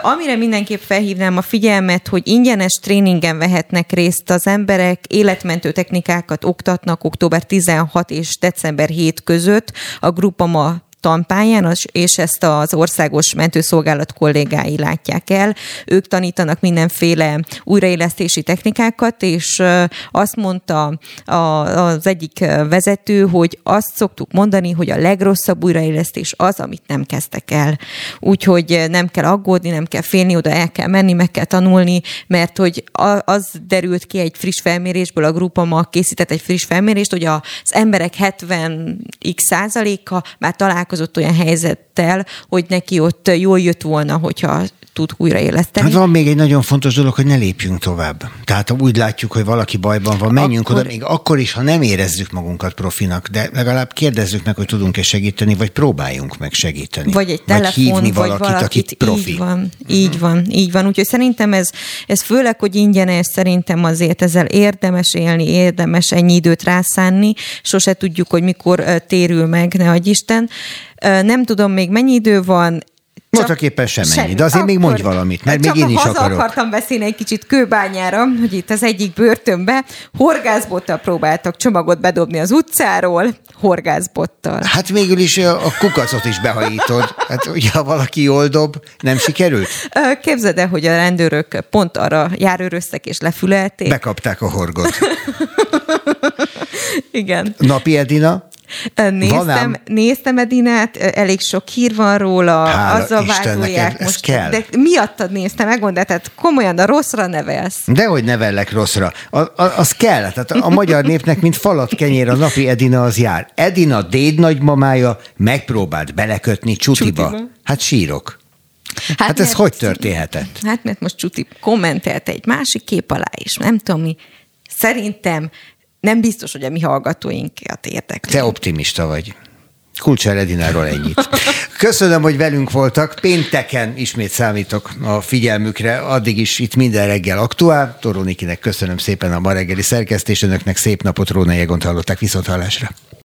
Amire mindenképp felhívnám a figyelmet, hogy ingyenes tréningen vehetnek részt az emberek, életmentő technikákat oktatnak október 16 és december 7 között. A Grupama tanpályán, és ezt az országos mentőszolgálat kollégái látják el. Ők tanítanak mindenféle újraélesztési technikákat, és azt mondta az egyik vezető, hogy azt szoktuk mondani, hogy a legrosszabb újraélesztés az, amit nem kezdtek el. Úgyhogy nem kell aggódni, nem kell félni, oda el kell menni, meg kell tanulni, mert hogy az derült ki egy friss felmérésből, a Grupama készített egy friss felmérést, hogy az emberek 70x százaléka már találkozott olyan helyzettel, hogy neki ott jól jött volna, hogyha tud újraéleszteni. Hát van még egy nagyon fontos dolog, hogy ne lépjünk tovább. Tehát ha úgy látjuk, hogy valaki bajban van, menjünk akkor... oda, még akkor is, ha nem érezzük magunkat profinak, de legalább kérdezzük meg, hogy tudunk-e segíteni, vagy próbáljunk meg segíteni. Vagy egy telefon, vagy, hívni vagy valakit, valakit, akit profi. Így van, így uh-huh. van, így van. Úgyhogy szerintem ez, ez főleg, hogy ingyenes, szerintem azért ezzel érdemes élni, érdemes ennyi időt rászánni. Sose tudjuk, hogy mikor térül meg, ne Isten. Nem tudom még mennyi idő van, Voltak éppen sem ennyi, de azért akkor, még mondj valamit, mert még én is akarok. akartam beszélni egy kicsit kőbányára, hogy itt az egyik börtönbe horgászbottal próbáltak csomagot bedobni az utcáról, horgászbottal. Hát végül is a kukacot is behajítod. Hát ugye, ha valaki jól dob, nem sikerült? Képzeld el, hogy a rendőrök pont arra járőröztek és lefülelték. Bekapták a horgot. <laughs> Igen. Napi Edina? Néztem, néztem Edinát, elég sok hír van róla, Hála azzal vádolják most. Kell. De miattad néztem, megmondod, tehát komolyan a rosszra nevelsz. Dehogy nevellek rosszra. A, a, az kell. Tehát a magyar népnek, mint falat kenyér, a napi Edina az jár. Edina déd nagymamája megpróbált belekötni csutiba. csutiba. Hát sírok. Hát, hát ez mert, hogy történhetett? Hát mert most Csuti kommentelt egy másik kép alá is, nem tudom mi. Szerintem nem biztos, hogy a mi hallgatóinkat érdekli. Te optimista vagy. Kulcsár Edináról ennyit. Köszönöm, hogy velünk voltak. Pénteken ismét számítok a figyelmükre. Addig is itt minden reggel aktuál. Toró Nikinek köszönöm szépen a ma reggeli szerkesztés. Önöknek szép napot, Róna Jegont hallották viszont hallásra.